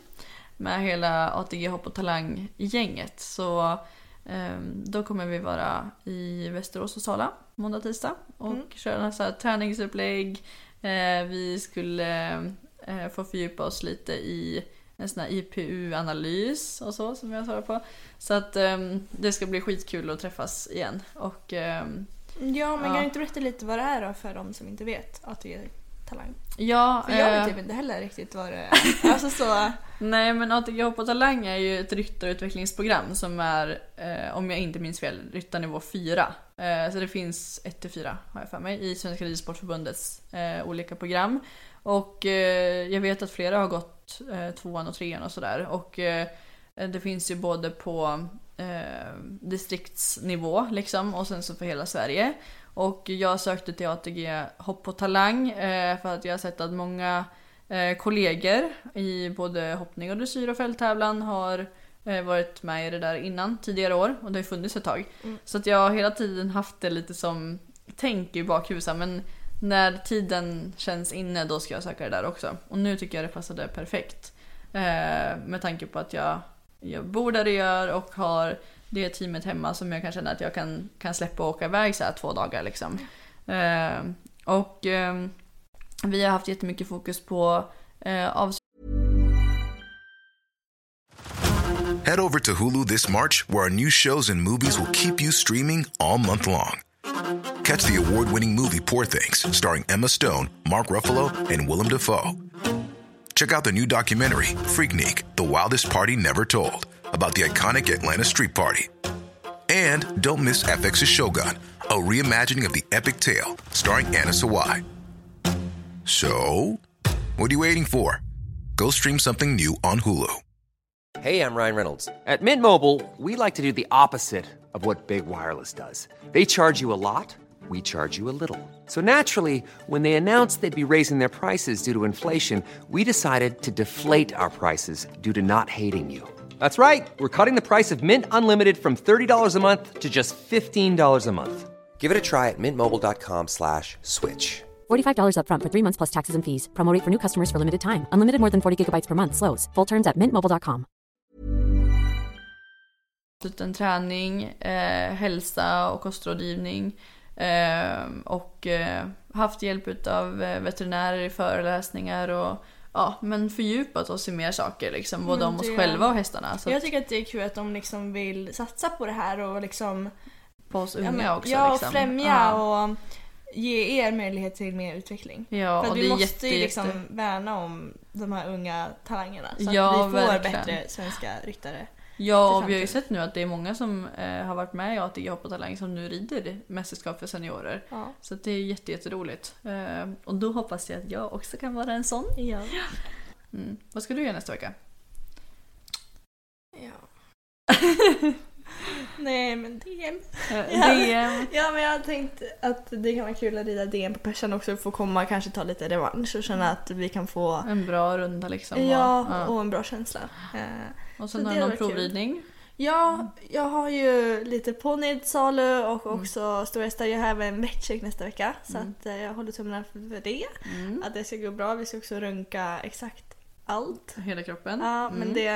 med hela ATG Hopp och Talang-gänget. Så eh, då kommer vi vara i Västerås och Sala måndag, tisdag och Mm. köra så här träningsupplägg. Eh, vi skulle eh, få fördjupa oss lite i en sån här IPU-analys och så som jag svarar på. Så att ehm, det ska bli skitkul att träffas igen. Och ehm, Ja, men kan du inte berätta lite vad det är då för de som inte vet ATG Talang? ja, För jag eh, vet typ inte heller riktigt vad det är. Alltså så... Nej men ATG Hopp och Talang är ju ett ryttarutvecklingsprogram som är, eh, om jag inte minns fel, ryttarnivå 4. Eh, så det finns 1-4 har jag för mig i Svenska Ridsportförbundets eh, olika program. Och eh, jag vet att flera har gått eh, tvåan och trean och sådär. Och eh, det finns ju både på eh, distriktsnivå liksom och sen så för hela Sverige. Och jag sökte till ATG Hopp och Talang eh, för att jag har sett att många eh, kollegor i både hoppning och dressyr och fälttävlan har eh, varit med i det där innan tidigare år och det har funnits ett tag. Så att jag har hela tiden haft det lite som tänk i bakhuvudet men när tiden känns inne då ska jag söka det där också. Och nu tycker jag det passade perfekt. Eh, med tanke på att jag, jag bor där det gör och har det teamet hemma som jag kan känna att jag kan, kan släppa och åka iväg så här två dagar liksom. Eh, och eh, vi har haft jättemycket fokus på eh, Head over to Hulu this March, where our new shows and movies will keep you streaming all month long. Catch the award winning movie Poor Things, starring Emma Stone, Mark Ruffalo, and Willem Dafoe. Check out the new documentary, Freaknik The Wildest Party Never Told, about the iconic Atlanta Street Party. And don't miss FX's Shogun, a reimagining of the epic tale, starring Anna Sawai. So, what are you waiting for? Go stream something new on Hulu. Hey, I'm Ryan Reynolds. At Mint Mobile, we like to do the opposite of what Big Wireless does. They charge you a lot, we charge you a little. So naturally, when they announced they'd be raising their prices due to inflation, we decided to deflate our prices due to not hating you. That's right. We're cutting the price of Mint Unlimited from $30 a month to just $15 a month. Give it a try at mintmobile.com slash switch. $45 upfront for three months plus taxes and fees. Promo rate for new customers for limited time. Unlimited more than 40 gigabytes per month. Slows. Full terms at mintmobile.com. en träning, eh, hälsa och kostrådgivning. Eh, och eh, haft hjälp av eh, veterinärer i föreläsningar och ja, men fördjupat oss i mer saker liksom. Både Men om oss själva och hästarna. Så Jag tycker att det är kul att de liksom vill satsa på det här och liksom... på oss ja, unga men- också. Ja, liksom. och främja Ja. och ge er möjlighet till mer utveckling. Ja, För och att det vi måste jätte, ju liksom jätte- värna om de här unga talangerna. Så Ja, att vi får verkligen. bättre svenska ryttare. Ja, och vi har ju sett nu att det är många som eh, har varit med i ATG Hopp och Talang som nu rider mästerskap för seniorer. Ja. Så det är jätte, jätteroligt. Eh, och då hoppas jag att jag också kan vara en sån. Ja. Mm. Vad ska du göra nästa vecka? ja. Nej men DM. Eh, DM. Ja men jag har tänkt att det kan vara kul att rida DM på Persian också och få komma och kanske ta lite revansch och känna att vi kan få En bra runda liksom. och- Ja, ja. och en bra känsla. Eh, Och så sen har det du någon var kul. provridning. Ja, jag har ju lite ponny till salu och Mm. också stora hästar. Jag har även vetcheck nästa vecka så att eh, jag håller tummarna för det. Mm. Att det ska gå bra. Vi ska också röntga exakt allt. Hela kroppen. Ja, men Mm. det...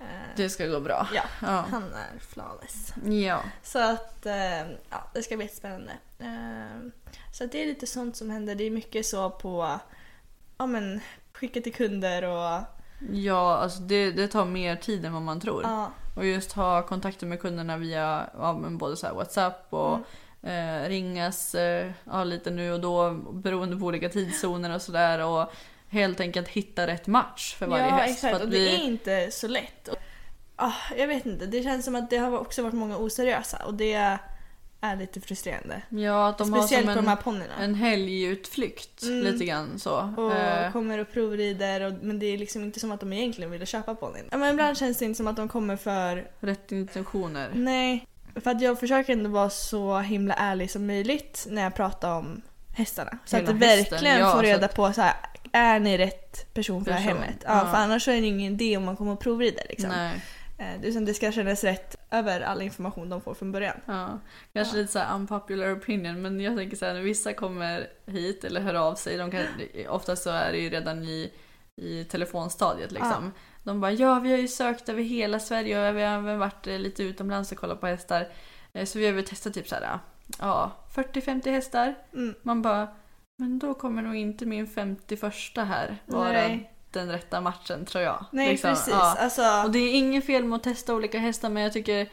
eh, Det ska gå bra. Ja, Ja. han är flawless. Ja. Så att eh, ja, det ska bli jättespännande. Eh, Så att det är lite sånt som händer. Det är mycket så på ja, men, skicka till kunder och Ja, alltså det, det tar mer tid än vad man tror. ja, Och just ha kontakter med kunderna via ja, både så WhatsApp och Mm. eh, ringas eh, ja, lite nu och då beroende på olika tidszoner och sådär. Och helt enkelt hitta rätt match för varje ja, häst. exakt. För och vi, det är inte så lätt. Ah, jag vet inte, det känns som att det har också varit många oseriösa och det är lite frustrerande. Ja, de Speciellt har på som de här en, ponnyerna. en helgutflykt Mm. lite grann så. Och Eh, kommer och provrider och, men det är liksom inte som att de egentligen ville köpa ponnyn. Men ibland känns det inte som att de kommer för rätt intentioner. Nej, för att jag försöker ändå vara så himla ärlig som möjligt när jag pratar om hästarna. Så Hela att du hästen, verkligen ja, får reda att- på så här, är ni rätt person för det här Person, hemmet? Ja, ja. för annars är det ingen idé om man kommer och provrider liksom. Nej. Eh, Det, ska kännas rätt över all information de får från början. Ja, kanske lite så här unpopular opinion men jag tänker så här när vissa kommer hit eller hör av sig, de kan, oftast så är det ju redan i, i telefonstadiet liksom. De bara ja vi har ju sökt över hela Sverige och vi har även varit eh, lite utomlands och kollat på hästar. Eh, Så vi har väl testat typ så här, ja 40-50 hästar. Mm. Man bara men då kommer nog inte min 51 här vara Nej. Den rätta matchen tror jag. Nej Liksom, precis. ja. Alltså, Och det är inget fel med att testa olika hästar men jag tycker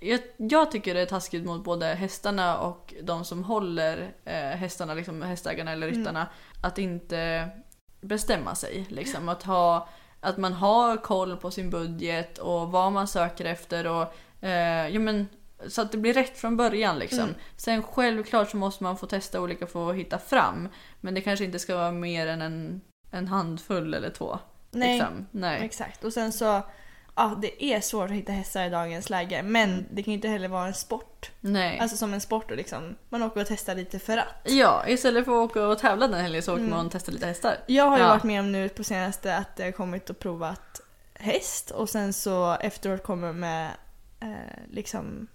jag, jag tycker det är taskigt mot både hästarna och de som håller eh, hästarna, liksom hästägarna eller ryttarna, att inte bestämma sig. Liksom. Att, ha, att man har koll på sin budget och vad man söker efter och eh, ja, men, så att det blir rätt från början liksom. Mm. Sen självklart så måste man få testa olika för att hitta fram. Men det kanske inte ska vara mer än en, en handfull eller två. nej, Liksom. Nej. exakt. Och sen så, ja det är svårt att hitta hästar i dagens läge men det kan ju inte heller vara en sport. Nej. Alltså som en sport och liksom, man åker och testar lite för att. Ja, istället för att åka och tävla den helgen så åker Mm. man och testar lite hästar. Jag har ju Ja. varit med om nu på senaste att jag har kommit och provat häst och sen så efteråt kommer med eh, liksom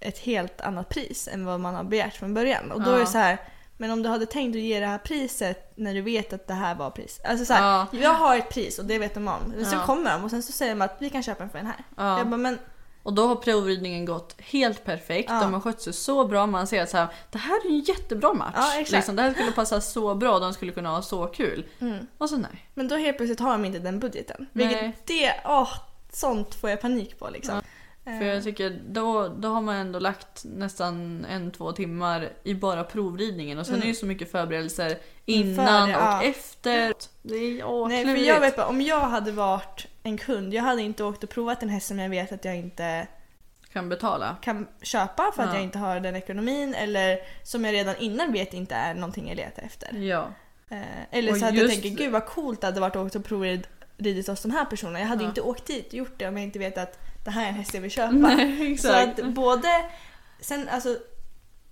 ett helt annat pris än vad man har begärt från början. Och då Ja. är det så här, men om du hade tänkt att ge det här priset när du vet att det här var pris. Alltså så här, Ja. jag har ett pris och det vet de om. Men så Ja. kommer de och sen så säger de att vi kan köpa den för den här. Ja. Jag bara, men Och då har provridningen gått helt perfekt. Ja. De har skött sig så bra. Man ser att så här, det här är en jättebra match. Ja, exakt. liksom, det här skulle passa så bra. De skulle kunna ha så kul. Mm. Och så nej. Men då helt plötsligt har de inte den budgeten. Nej. Vilket det, åh, sånt får jag panik på liksom. För Eh, jag tycker då, då har man ändå lagt nästan en, två timmar i bara provridningen. Och sen Mm. är det ju så mycket förberedelser innan det, och ja. efter. Det är åh, Nej, för jag vet bara, om jag hade varit en kund, jag hade inte åkt och provat en häst som jag vet att jag inte Kan betala. kan köpa för att Ja. jag inte har den ekonomin eller som jag redan innan vet inte är någonting jag letar efter. Ja. Eh, eller Och så hade jag just- tänkt, gud vad coolt det hade varit att åka och provridit hos de här personerna. Jag hade Ja. inte åkt dit och gjort det om jag inte vet att det här är en häst jag vill köpa. Nej, så att både, sen alltså,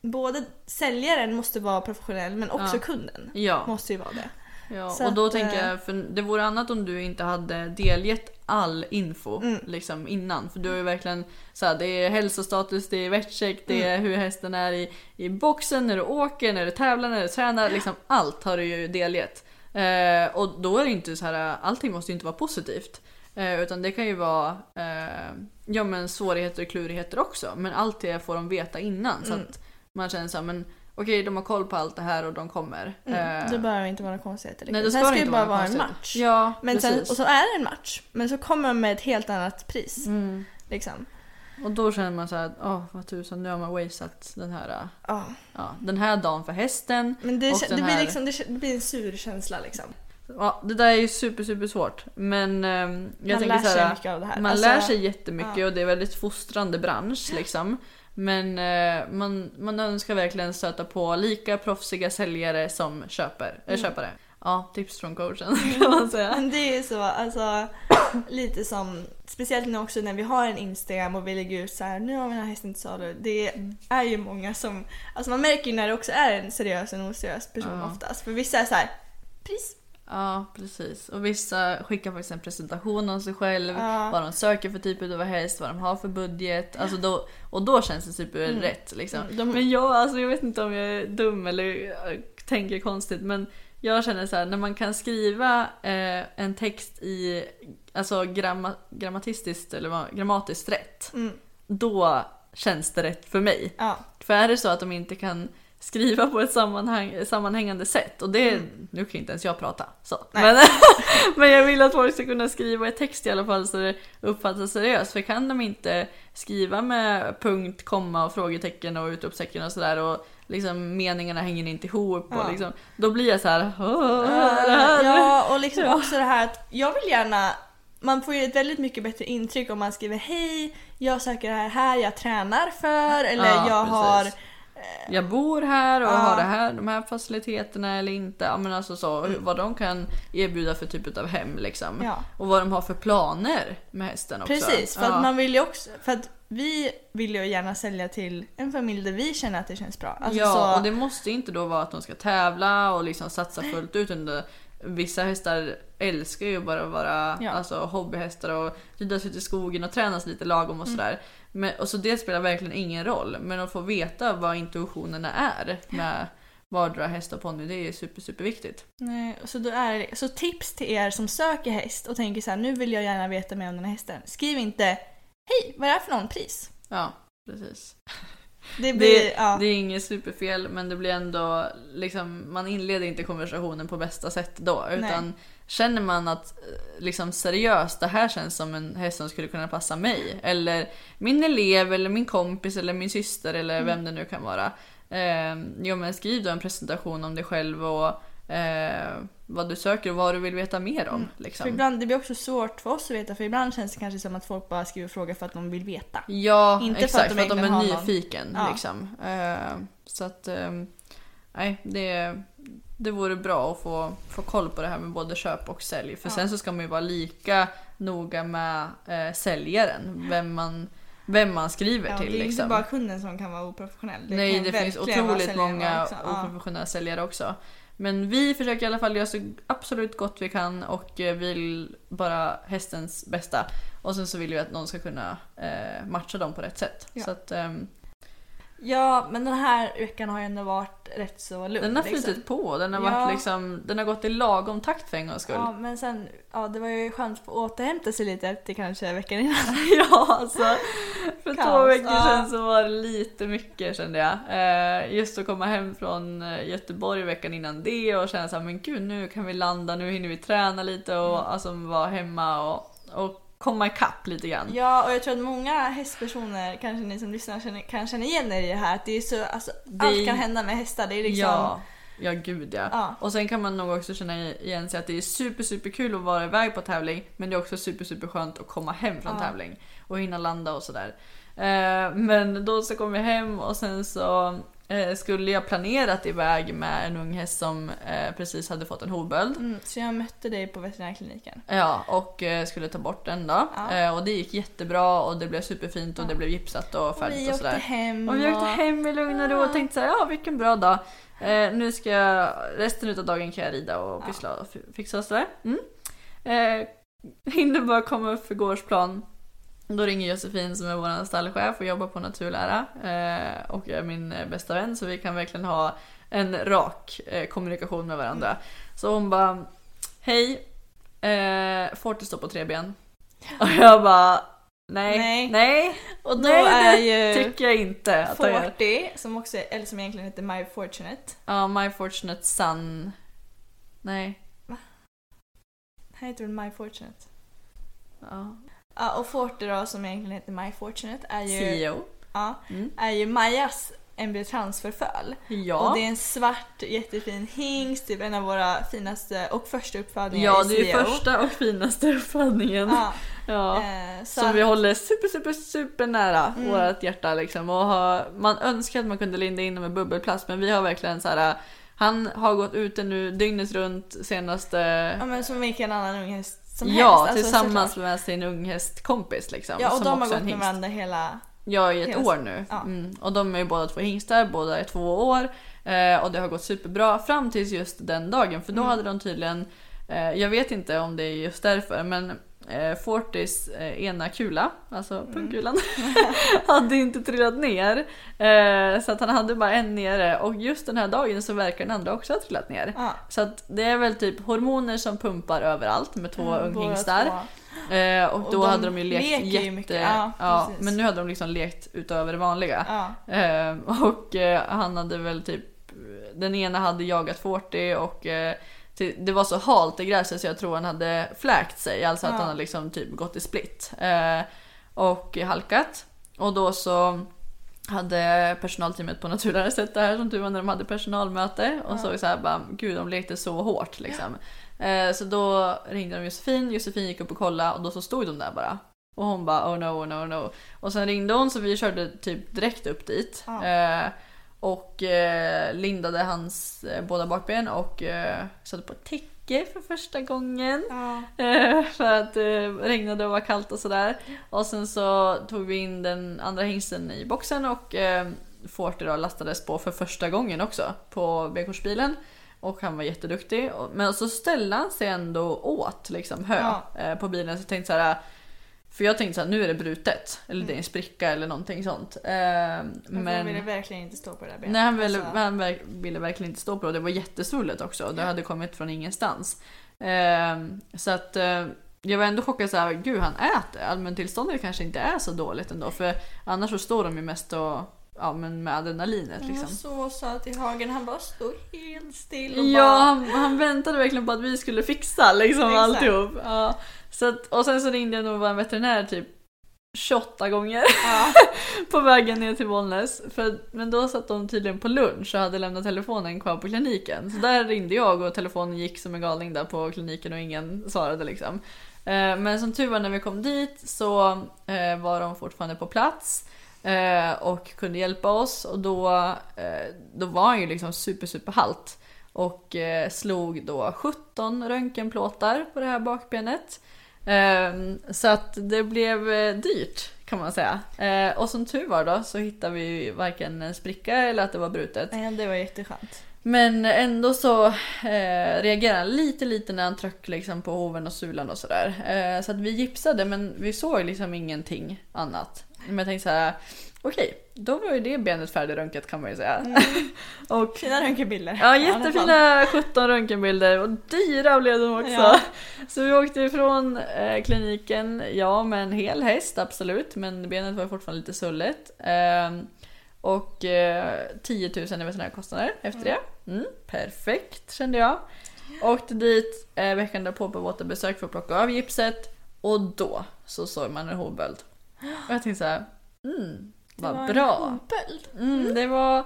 både säljaren måste vara professionell men också Ja. kunden Ja. måste ju vara det. Ja, Så och då att, tänker eh, jag, för det vore annat om du inte hade delgett all info Mm. liksom innan. För du har ju verkligen så här, det är hälsostatus, det är vetcheck, det är Mm. hur hästen är i, i boxen, när du åker, när du tävlar, när du tränar. Liksom allt har du ju delgett. Eh, och då är det inte så här, allting måste ju inte vara positivt. Eh, utan det kan ju vara eh, ja, men svårigheter och klurigheter också. Men allt det får de veta innan. Så Mm. att man känner så här, men okej de har koll på allt det här och de kommer. Mm. Eh, Det behöver inte vara några konstigheter. Nej, det ska ska det det inte bara vara en match. Ja, Men sen, och så är det en match, men så kommer de med ett helt annat pris. Mm. Liksom. Och då känner man så här, åh vad tusan, nu har man wasteat den här, äh, Ja. den här dagen för hästen. Men det, och det, blir här- liksom, det blir en sur känsla liksom. Ja, det där är ju super, super svårt. Men ehm, jag Man tänker lär sig mycket av det här. Man Alltså, lär sig jättemycket ja. och det är väldigt fostrande bransch liksom. Men eh, man, man önskar verkligen stöta på lika proffsiga säljare som köper, äh, Mm. köpare. Ja, tips från coachen kan man säga. Men det är så, alltså lite som, speciellt nu också när vi har en Instagram och vi lägger ut så här, nu har vi den här hästen till salu. Det är ju många som, alltså man märker ju när det också är en seriös och en oseriös person Ja. oftast. För vissa är så här, pris. Ja, precis. Och vissa skickar faktiskt en presentation om sig själv, Ja. vad de söker för typ av häst, vad de har för budget. Alltså då, och då känns det superrätt liksom. Mm, de- Men jag, alltså, jag vet inte om jag är dum eller äh, tänker konstigt, men jag känner så här, när man kan skriva eh, en text i alltså gramma, grammatistiskt eller grammatiskt rätt, Mm. då känns det rätt för mig. Ja. För är det så att de inte kan skriva på ett sammanhang, sammanhängande sätt och det, nu kan inte ens jag prata så. Nej. Men, men jag vill att folk ska kunna skriva i text i alla fall så det uppfattas seriöst. För kan de inte skriva med punkt, komma och frågetecken och utropstecken och sådär och liksom meningarna hänger inte ihop Ja. och liksom, då blir jag så här. "Åh, vad är det här?" Ja, och liksom Ja. också det här att jag vill gärna man får ju ett väldigt mycket bättre intryck om man skriver hej, jag söker det här här, jag tränar för eller Ja, jag precis. har jag bor här och Ja. har det här, de här faciliteterna eller inte. Ja, men alltså så, hur- vad de kan erbjuda för typ av hem liksom. Ja. Och vad de har för planer med hästen också. Precis, för ja. att man vill också, för att vi vill ju gärna sälja till en familj där vi känner att det känns bra. Alltså ja, så, och det måste inte då vara att de ska tävla och liksom satsa fullt ut. Under, vissa hästar älskar ju bara att vara Ja. alltså, hobbyhästar och ridas ut i skogen och tränas lite lagom och sådär. Men, och så det spelar verkligen ingen roll. Men att få veta vad intuitionerna är med vardera häst och ponny, det är super, super viktigt. Nej, så, då är så tips till er som söker häst och tänker så här, nu vill jag gärna veta mer om den här hästen. Skriv inte Hej, vad är det här för någon pris? Ja, precis. Det blir, Det, ja. det är inget superfel men det blir ändå liksom, man inleder inte konversationen på bästa sätt då. Utan känner man att eh, liksom seriöst, det här känns som en häst som skulle kunna passa mig. Eller min elev eller min kompis eller min syster eller Mm. vem det nu kan vara. Eh, jo men skriv då en presentation om dig själv och eh, vad du söker och vad du vill veta mer om. För Liksom. ibland, det blir också svårt för oss att veta för ibland känns det kanske som att folk bara skriver frågor för att de vill veta. Ja, Inte för exakt. att de För att de, är nyfiken. Ja. Liksom. Eh, så att, eh, nej, det, det vore bra att få, få koll på det här med både köp och sälj. För Ja. sen så ska man ju vara lika noga med eh, säljaren. Vem man, vem man skriver Ja, till. det är liksom. inte bara kunden som kan vara oprofessionell. Det Nej, det finns otroligt många också. Ja. oprofessionella säljare också. Men vi försöker i alla fall göra så absolut gott vi kan och eh, vill bara hästens bästa. Och sen så vill vi att någon ska kunna eh, matcha dem på rätt sätt. Ja. Så att, ehm, ja, men den här veckan har ju ändå varit rätt så lugn. Den har liksom. flutit på. Den har, Ja. varit liksom, den har gått i lagom takt för en gångs skull. Ja, men sen, ja det var ju skönt att återhämta sig lite efter kanske veckan innan. Ja, alltså. För två Kaos, veckor ja. sedan så var det lite mycket kände jag. Eh, just att komma hem från eh, Göteborg veckan innan det och känna såhär, men gud nu kan vi landa, nu hinner vi träna lite och Mm. alltså vara hemma och, och komma ikapp lite grann. Ja, och jag tror att många hästpersoner, kanske ni som lyssnar, känner, kan känna igen er i det här. Att det är så, alltså, Det- allt kan hända med hästar. Det är liksom... Ja, ja gud ja. Ja. Och sen kan man nog också känna igen sig att det är super super kul att vara iväg på tävling men det är också super super skönt att komma hem från Ja. tävling och hinna landa och sådär. Eh, men då så kom jag hem och sen så skulle jag planerat iväg med en ung häst som eh, precis hade fått en hovböld. Mm, så jag mötte dig på veterinärkliniken. Ja, och eh, skulle ta bort den då. Ja. Eh, och det gick jättebra och det blev superfint och det blev gipsat och Och färdigt och, sådär. hem. Och vi åkte hem i lugn och ro och tänkte såhär, ja vilken bra dag. Eh, nu ska jag, resten av dagen kan jag rida och pyssla och fi- fixa och sådär. Mm. Eh, hinner bara komma upp för gårdsplan. Då ringer Josefin som är vår stallchef och jobbar på naturlära. Eh, och är min eh, bästa vän så vi kan verkligen ha en rak eh, kommunikation med varandra. Så hon bara, hej, eh, Fortis står på tre ben. Och jag bara, nej, Nej. nej, Och då nej är ju tycker jag inte att han gör. Forty, som också är, eller som egentligen heter My Fortunate. Ja, My Fortunate Son. Nej. Han heter väl My Fortunate? Ja. Ja, och Forty då, som egentligen heter My Fortunate, är ju, CEO. ja, Mm. är ju Majas embryotransferföl. Ja. Och det är en svart jättefin hingst, typ en av våra finaste och första uppfödningar Ja, det är CEO. första och finaste uppfödningen. Ja, Ja. eh, Som att- vi håller super, super, super nära Mm. vårt hjärta liksom. Och har, man önskar att man kunde linda in dem med bubbelplast men vi har verkligen så här. Han har gått ute nu dygnet runt senaste... Ja men som vilken annan unghäst som ja, helst. alltså, tillsammans såklart. med sin unghästkompis liksom. Ja och som de har gått med varandra hela... Ja, i ett Hela- år nu. ja. Mm. Och de är ju båda två hingstar, båda är två år. Eh, och det har gått superbra fram tills just den dagen. För då Mm. hade de tydligen, eh, jag vet inte om det är just därför, men Fortis eh, ena kula, alltså Mm. pungkulan, hade inte trillat ner. Eh, så att han hade bara en nere och just den här dagen så verkar den andra också ha trillat ner. Ja. Så att det är väl typ hormoner som pumpar överallt med två Mm, unghingstar. Eh, och, Och då de hade de ju lekt jätte... mycket, ja, ja, men nu hade de liksom lekt utöver det vanliga. Ja. Eh, och eh, han hade väl typ... Den ena hade jagat 40 och eh, det var så halt i gräset så jag tror han hade fläkt sig. Alltså att Ja. han hade liksom typ gått i split. Eh, och halkat. Och då så hade personalteamet på Naturlära sett det här som tur var när de hade personalmöte och såg så här bara gud de lekte så hårt liksom. Eh, så då ringde de Josefin, Josefin gick upp och kollade och då så stod de där bara. Och hon bara oh no, oh no, oh no. Och sen ringde hon så vi körde typ direkt upp dit. Ja. Eh, och eh, lindade hans eh, båda bakben och eh, satte på täcke för första gången. Ja. Eh, för att det regnade och var kallt och sådär. Och sen så tog vi in den andra hingsten i boxen och eh, Forte då lastades på för första gången också på B-kursbilen. Och han var jätteduktig. Men så ställde han sig ändå åt liksom hö Ja. eh, på bilen. Så jag tänkte så här. För jag tänkte så här, nu är det brutet. Eller det är en spricka eller någonting sånt. Eh, Men... men... Han ville verkligen inte stå på det där benet. Nej han ville, Alltså, han verk- ville verkligen inte stå på det och det var jättesvullet också. Det hade kommit från ingenstans. Ehm, så att eh, jag var ändå chockad såhär, gud han äter. Allmäntillståndet kanske inte är så dåligt ändå. För annars så står de ju mest och ja, men med adrenalinet Han liksom. var så söt i hagen. Han bara stod helt still och Ja, bara... han, han väntade verkligen på att vi skulle fixa liksom Exakt. alltihop. Ja. Så att, och sen så ringde jag nog vår veterinär typ 28 gånger Ja. på vägen ner till Bollnäs. För, men då satt de tydligen på lunch och hade lämnat telefonen kvar på kliniken. Så där ringde jag och telefonen gick som en galning där på kliniken och ingen svarade liksom. Eh, Men som tur var när vi kom dit så eh, var de fortfarande på plats och kunde hjälpa oss och då, eh, då var han ju liksom super super halt och eh, slog då 17 röntgenplåtar på det här bakbenet. Ehm, så att det blev eh, dyrt kan man säga. Eh, och som tur var då så hittade vi varken en spricka eller att det var brutet. Nej, det var jätteskönt. Men ändå så eh, reagerade han lite lite när han tryckte liksom på hoven och sulan och sådär. Eh, så att vi gipsade men vi såg liksom ingenting annat. Men jag tänkte så här, okej, då var ju det benet färdigröntgat kan man ju säga. och Fina röntgenbilder. Ja, i alla fall. jättefina 17 röntgenbilder och dyra blev de också. Ja. Så vi åkte ifrån eh, kliniken, ja med en hel häst absolut, men benet var fortfarande lite sullet. Ehm, och eh, 10 000 i veterinärkostnader efter det. Mm, perfekt kände jag. Åkte dit eh, veckan därpå på återbesök för att plocka av gipset och då så såg man en hovböld. Och jag tänkte såhär, mm, vad bra. Mm, det var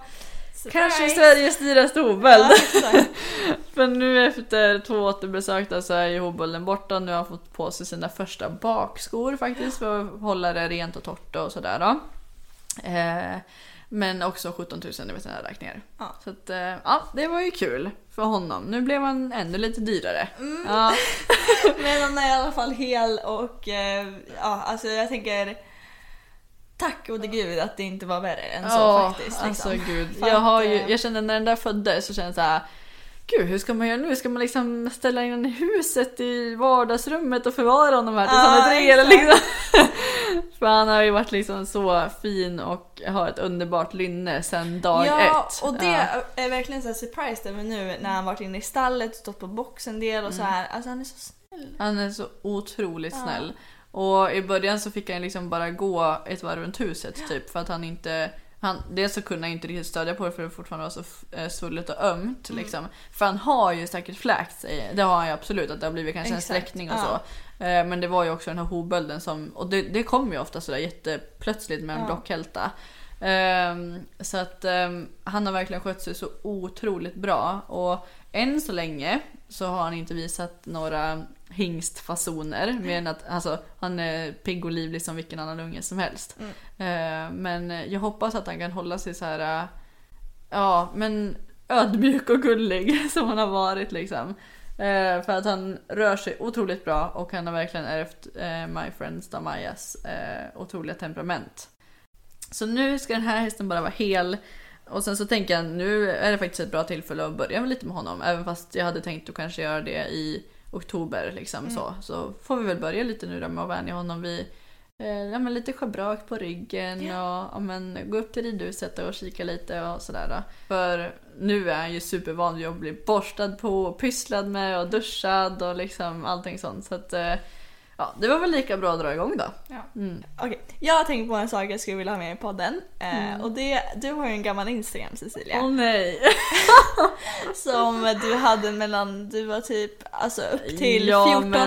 Surprise. kanske Sveriges dyraste hovböld. Ja. För nu efter två återbesök så är ju hovbölden borta. Nu har han fått på sig sina första bakskor faktiskt för att hålla det rent och torrt och sådär då. Eh, men också 17 000 i veterinärräkningar. Ja. Så att, eh, ja, det var ju kul för honom. Nu blev han ännu lite dyrare. Mm. Ja, Men han är i alla fall hel och eh, ja, alltså jag tänker Tack gode gud att det inte var värre än så Ja, faktiskt. Alltså liksom. gud. För Jag, har ju, eh, jag kände när den där föddes så kände jag så här. Gud, hur ska man göra nu? Ska man liksom ställa in huset i vardagsrummet och förvara honom här tills Ja, han är tre? Liksom? För han har ju varit liksom så fin och har ett underbart lynne sedan dag ja, ett. och det Ja. är verkligen så här surprise över nu när han varit inne i stallet, stått på box en del och så här. Alltså han är så snäll. Han är så otroligt snäll. Och i början så fick han liksom bara gå ett varv runt huset typ för att han inte han, dels så kunde han inte riktigt stödja på det för det fortfarande var så eh, svullet och ömt. Mm. Liksom. För han har ju säkert fläkt sig. Det har han ju absolut, att det har blivit kanske en Exakt, sträckning och ja. så. Eh, men det var ju också den här hovbölden som, och det, det kommer ju ofta sådär jätteplötsligt med en Ja. blockhälta. Ehm, så att ehm, han har verkligen skött sig så otroligt bra. Och än så länge så har han inte visat några hingstfasoner. Mer än att alltså, han är pigg och livlig som vilken annan unge som helst. Ehm, men jag hoppas att han kan hålla sig så här. äh, Ja, men ödmjuk och gullig som han har varit liksom. Eh, för att han rör sig otroligt bra och han har verkligen ärvt eh, My Friends Damayas eh, otroliga temperament. Så nu ska den här hästen bara vara hel. Och sen så tänker jag nu är det faktiskt ett bra tillfälle att börja lite med honom. Även fast jag hade tänkt att kanske göra det i oktober liksom så. Så får vi väl börja lite nu då med att vänja honom vid ja, men lite schabrak på ryggen och ja, men, gå upp till ridhuset och kika lite och sådär. För nu är han ju supervan vid att bli borstad på, och pysslad med och duschad och liksom allting sånt. Så att eh, ja, det var väl lika bra att dra igång då. Ja. Mm. Okej, jag har tänkt på en sak jag skulle vilja ha med i podden. Eh, Mm. och det, du har ju en gammal Instagram Cecilia. Åh nej! Som du hade mellan, du var typ alltså upp till Ja, 14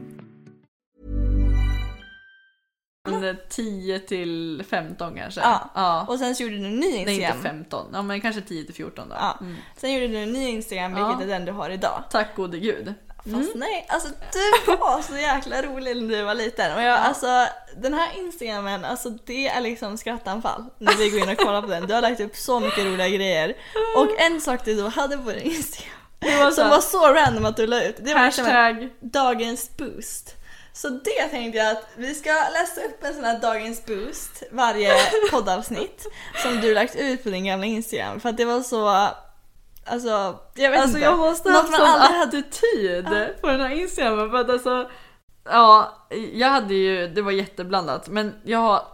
10 till 15 kanske. Ja. ja. Och sen så gjorde du en ny Nej Instagram. inte 15, ja men kanske 10 till 14 då. Ja. Mm. Sen gjorde du en ny Instagram vilket Ja. är den du har idag. Tack gode gud. Fast nej, alltså du var så jäkla rolig när du var liten. Och jag, alltså den här instagrammen, alltså det är liksom skrattanfall när vi går in och kollar på den. Du har lagt upp så mycket roliga grejer. Och en sak du då hade på din instagram, var som var så random att du la ut, det var liksom Hashtag dagens boost. Så det tänkte jag att vi ska läsa upp en sån här dagens boost varje poddavsnitt som du lagt ut på din gamla instagram. För att det var så, alltså jag vet Alltså inte. jag måste ha haft sån aldrig hade- attityd på den här instagramen för att alltså Ja, jag hade ju, det var jätteblandat men jag har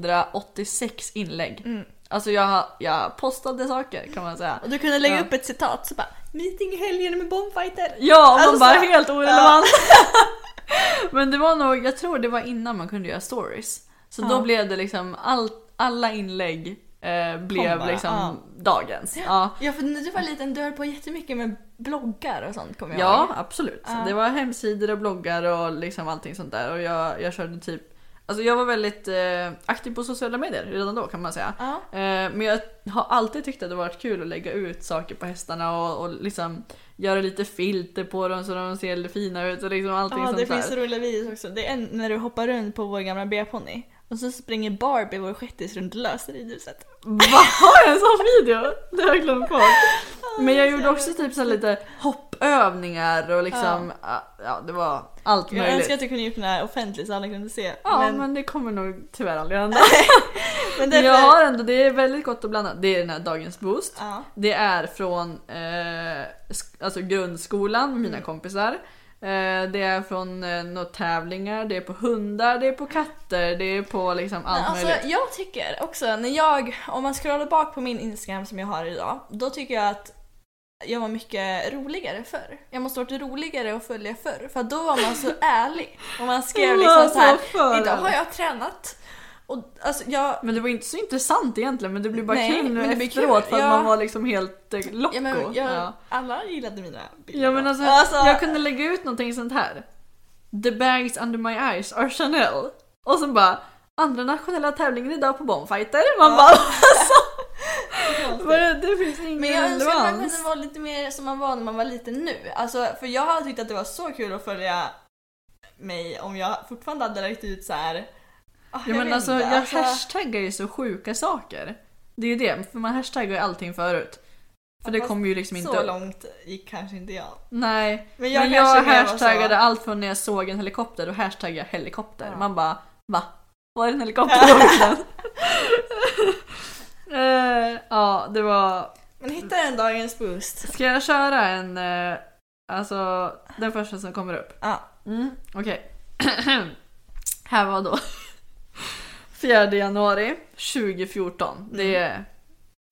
2586 inlägg. Mm. Alltså jag, jag postade saker kan man säga. Och du kunde lägga Ja. upp ett citat så bara Meeting i helgen med bombfighter. Ja, och man Alltså bara helt orelevant. Men det var nog, jag tror det var innan man kunde göra stories. Så då Ja. blev det liksom, all, alla inlägg eh, blev bara, liksom ja. dagens. Ja. Ja för när du var liten du höll på jättemycket med bloggar och sånt kommer jag Ja, ihåg. absolut. Ja. Det var hemsidor och bloggar och liksom allting sånt där. Och jag, jag körde typ Alltså jag var väldigt eh, aktiv på sociala medier redan då kan man säga. Ja. Eh, men jag har alltid tyckt att det varit kul att lägga ut saker på hästarna och, och liksom göra lite filter på dem så de ser lite fina ut och liksom allting Ja, sånt det där. finns så roliga videos också. Det är en när du hoppar runt på vår gamla B-ponny och så springer Barbie, vår shettis, runt löser ridhuset. Va? Har jag en sån video? Det har jag glömt bort. Men jag gjorde också typ så lite hoppövningar och liksom, ja, ja det var allt Jag möjligt. önskar att du kunde gjort den här offentligt så alla kunde se. Ja men... men, det kommer nog tyvärr aldrig hända. men därför... jag har ändå, det är väldigt gott och blandat. Det är den här dagens boost. Ja. Det är från eh, alltså grundskolan med mina Mm. kompisar. Eh, det är från eh, några tävlingar, det är på hundar, det är på katter, det är på liksom allt alltså, möjligt. jag tycker också, när jag, om man scrollar bak på min Instagram som jag har idag, då tycker jag att jag var mycket roligare förr. Jag måste ha varit roligare att följa förr, för då var man så ärlig. Och man skrev liksom så här, idag har ärlig." jag tränat. Och alltså jag... Men det var inte så intressant egentligen men det blir bara Nej, kul nu efteråt kul, för att ja. man var liksom helt eh, locko. Ja, men jag, ja. Alla gillade mina bilder. Ja men då. alltså, jag kunde lägga ut någonting sånt här. The bags under my eyes are Chanel. Och så bara andra nationella tävlingen idag på Bombfighter. Man bara alltså. Det finns ingen Men jag önskar att man kunde vara lite mer som man var när man var liten nu. Alltså, för jag hade tyckt att det var så kul att följa mig om jag fortfarande hade lagt ut så här. Ah, Ja men vet alltså inte, jag hashtaggar ju så sjuka saker. Det är ju det, för man hashtaggar ju allting förut. För det kommer ju liksom inte Så långt gick kanske inte jag. Nej, Men men jag jag, mer var hashtaggade så. allt från när jag såg en helikopter, då hashtaggade jag helikopter. Ja. Man bara va? Var det en helikopter? Eh, ja, det var... Men hitta en dagens boost. Ska jag köra en, eh, alltså den första som kommer upp? Ja. Mm, Okej. Här var då 4 januari 2014. Det är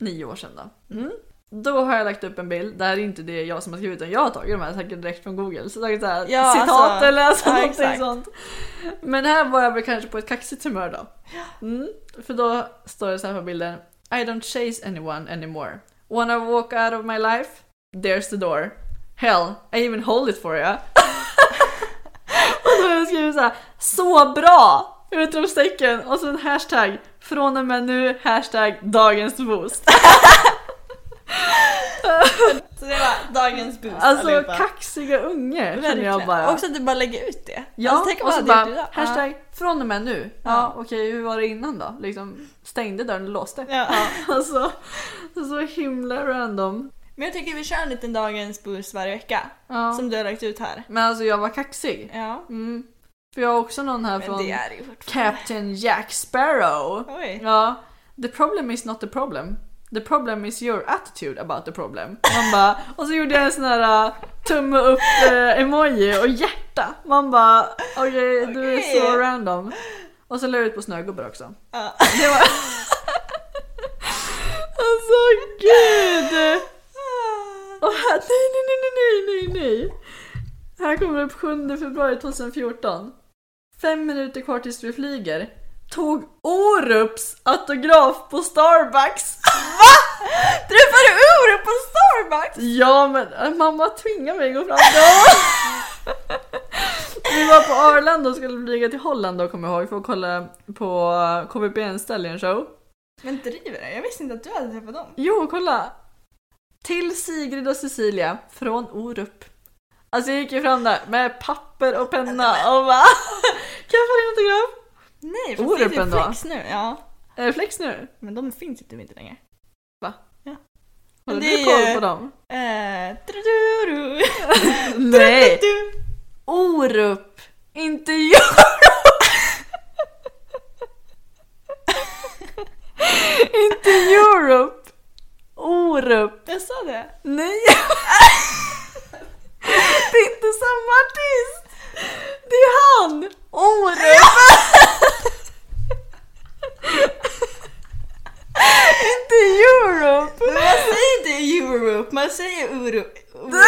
nio år sedan då. Mm. Då har jag lagt upp en bild, det här är inte det jag som har skrivit utan jag har tagit de här säkert direkt från google. Så tagit så här, Ja, citat alltså, eller alltså ja, någonting exakt. sånt. Men här var jag väl kanske på ett kaxigt humör då. Mm. För då står det så här på bilden. I don't chase anyone anymore. Wanna walk out of my life? There's the door. Hell, I even hold it for you. och då har jag skrivit så här. Så bra! Utropstecken och så en hashtag. Från och med nu, hashtag dagens boost. Så det var dagens boost Alltså allihopa. kaxiga unge känner jag bara. Också att du bara lägger ut det. Ja, alltså, tänk och så bara idag. hashtag från och med nu. Ja, Ja. okej hur var det innan då? Liksom stängde dörren och låste. Ja. Alltså, så himla random. Men jag tycker vi kör en liten dagens boost varje vecka. Ja. Som du har lagt ut här. Men alltså jag var kaxig. Ja. Mm. För jag har också någon här från. Captain Jack Sparrow. Oj. Ja. The problem is not the problem. The problem is your attitude about the problem. Man bara, och så gjorde jag en sån här uh, tumme upp uh, emoji och hjärta. Man bara, okej du är så random. Och så la jag ut på snögubbar också. Ja. Det var... alltså gud! Och här, nej, nej, nej, nej, nej, nej. Här kommer det upp 7 februari 2014. Fem minuter kvar tills vi flyger. Tog Orups autograf på Starbucks. Träffade du Orup på Starbucks? Ja men äh, mamma tvingar mig att gå fram. Vi var på Arlanda och skulle flyga till Holland då kommer jag ihåg för att kolla på KBPN Stallion Show. Men driver det? Jag visste inte att du hade träffat dem. Jo, kolla! Till Sigrid och Cecilia från Orup. Alltså jag gick ju fram där med papper och penna och bara Kan jag få din autograf? Nej, för Orup det är ändå. typ Flex nu. Ja. Är det Flex nu? Men de finns ju typ inte längre. Va? Ja. Håller du är koll ju- på dem? Eh. Nej! Du. Orup! Inte jag! inte Europe! Orup! Jag sa det. Nej! det är inte samma artist! Det är han! Orup! inte Europe! Men man säger inte Europe, man säger Urup.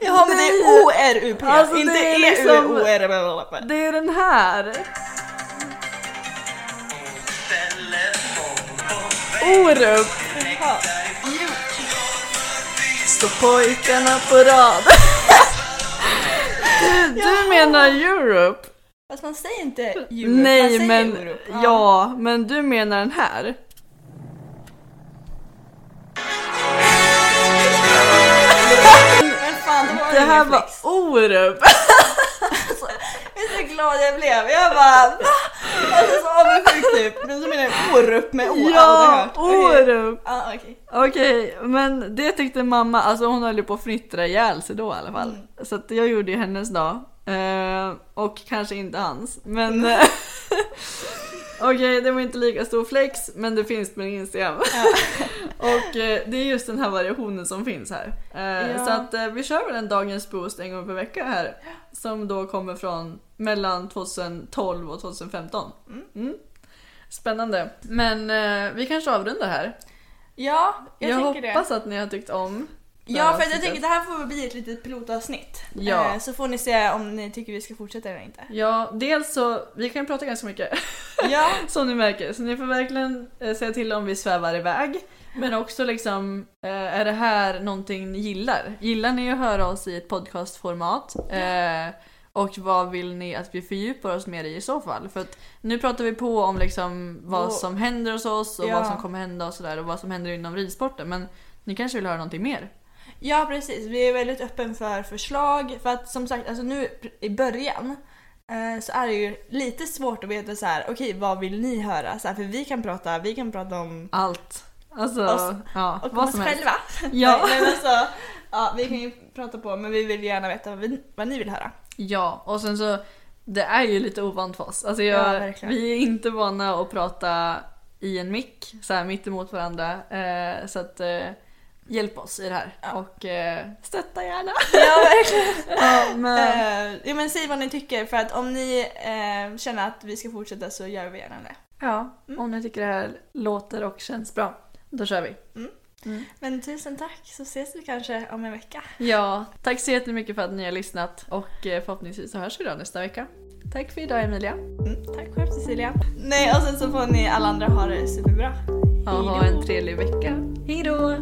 Ja men det är O-R-U-P, Alltså, inte det är liksom-. Det är den här. Orup. Står pojkarna på rad. Du, du menar Europe? Fast man säger inte Europe, man Nej säger men, Europe. ja, men du menar den här? Men fan, det var Det här var. Orup. Jag är så glad jag blev. Jag bara va? Alltså så avundsjuk typ. Men så menar jag Orup med O. Ja, aldrig hört. Okej. Orup. Ja, okej. Okej, men det tyckte mamma, alltså hon höll ju på att fnittra ihjäl sig då i alla fall. Så att jag gjorde ju hennes dag. Eh, och kanske inte hans. Men okej, det var inte lika stor flex, men det finns på Instagram. och eh, det är just den här variationen som finns här. Eh, Ja. Så att eh, vi kör väl en dagens boost en gång per vecka här. Som då kommer från mellan 2012 och 2015. Mm. Spännande. Men eh, vi kanske avrundar här. Ja, jag, Jag, tänker hoppas det. att ni har tyckt om Ja, för jag tänker det här får bli ett litet pilotavsnitt. Ja. Eh, Så får ni se om ni tycker vi ska fortsätta eller inte. Ja, dels så, vi kan prata ganska mycket Ja, som ni märker, så ni får verkligen eh, säga till om vi svävar iväg. Men också liksom, eh, är det här någonting ni gillar? Gillar ni att höra oss i ett podcastformat? Eh, och vad vill ni att vi fördjupar oss mer i i så fall? För att nu pratar vi på om liksom vad som händer hos oss och Ja. vad som kommer hända och sådär och vad som händer inom ridsporten. Men ni kanske vill höra någonting mer? Ja precis. Vi är väldigt öppen för förslag. För att som sagt, alltså nu i början eh, så är det ju lite svårt att veta så här. okej vad vill ni höra? Så här, för vi kan prata, vi kan prata om Allt. Alltså, Oss- ja, och vad oss som helst. själva. Ja. Nej, men alltså, ja, vi kan ju prata på men vi vill gärna veta vad, vi, vad ni vill höra. Ja, och sen så det är ju lite ovant för oss. Alltså Ja, jag, verkligen. vi är inte vana att prata i en mick så här mitt emot varandra. Eh, så att eh, hjälp oss i det här och eh, stötta gärna. Ja verkligen. ja, men, Eh, ja, men säg vad ni tycker för att om ni eh, känner att vi ska fortsätta så gör vi gärna det. ja, om ni tycker det här låter och känns bra, då kör vi. Men tusen tack så ses vi kanske om en vecka. Ja, tack så jättemycket för att ni har lyssnat och eh, förhoppningsvis så hörs vi då nästa vecka. Tack för idag Emilia. Mm, tack själv Cecilia. Nej och sen så får ni alla andra ha det superbra. Ja, ha en trevlig vecka. Hej då!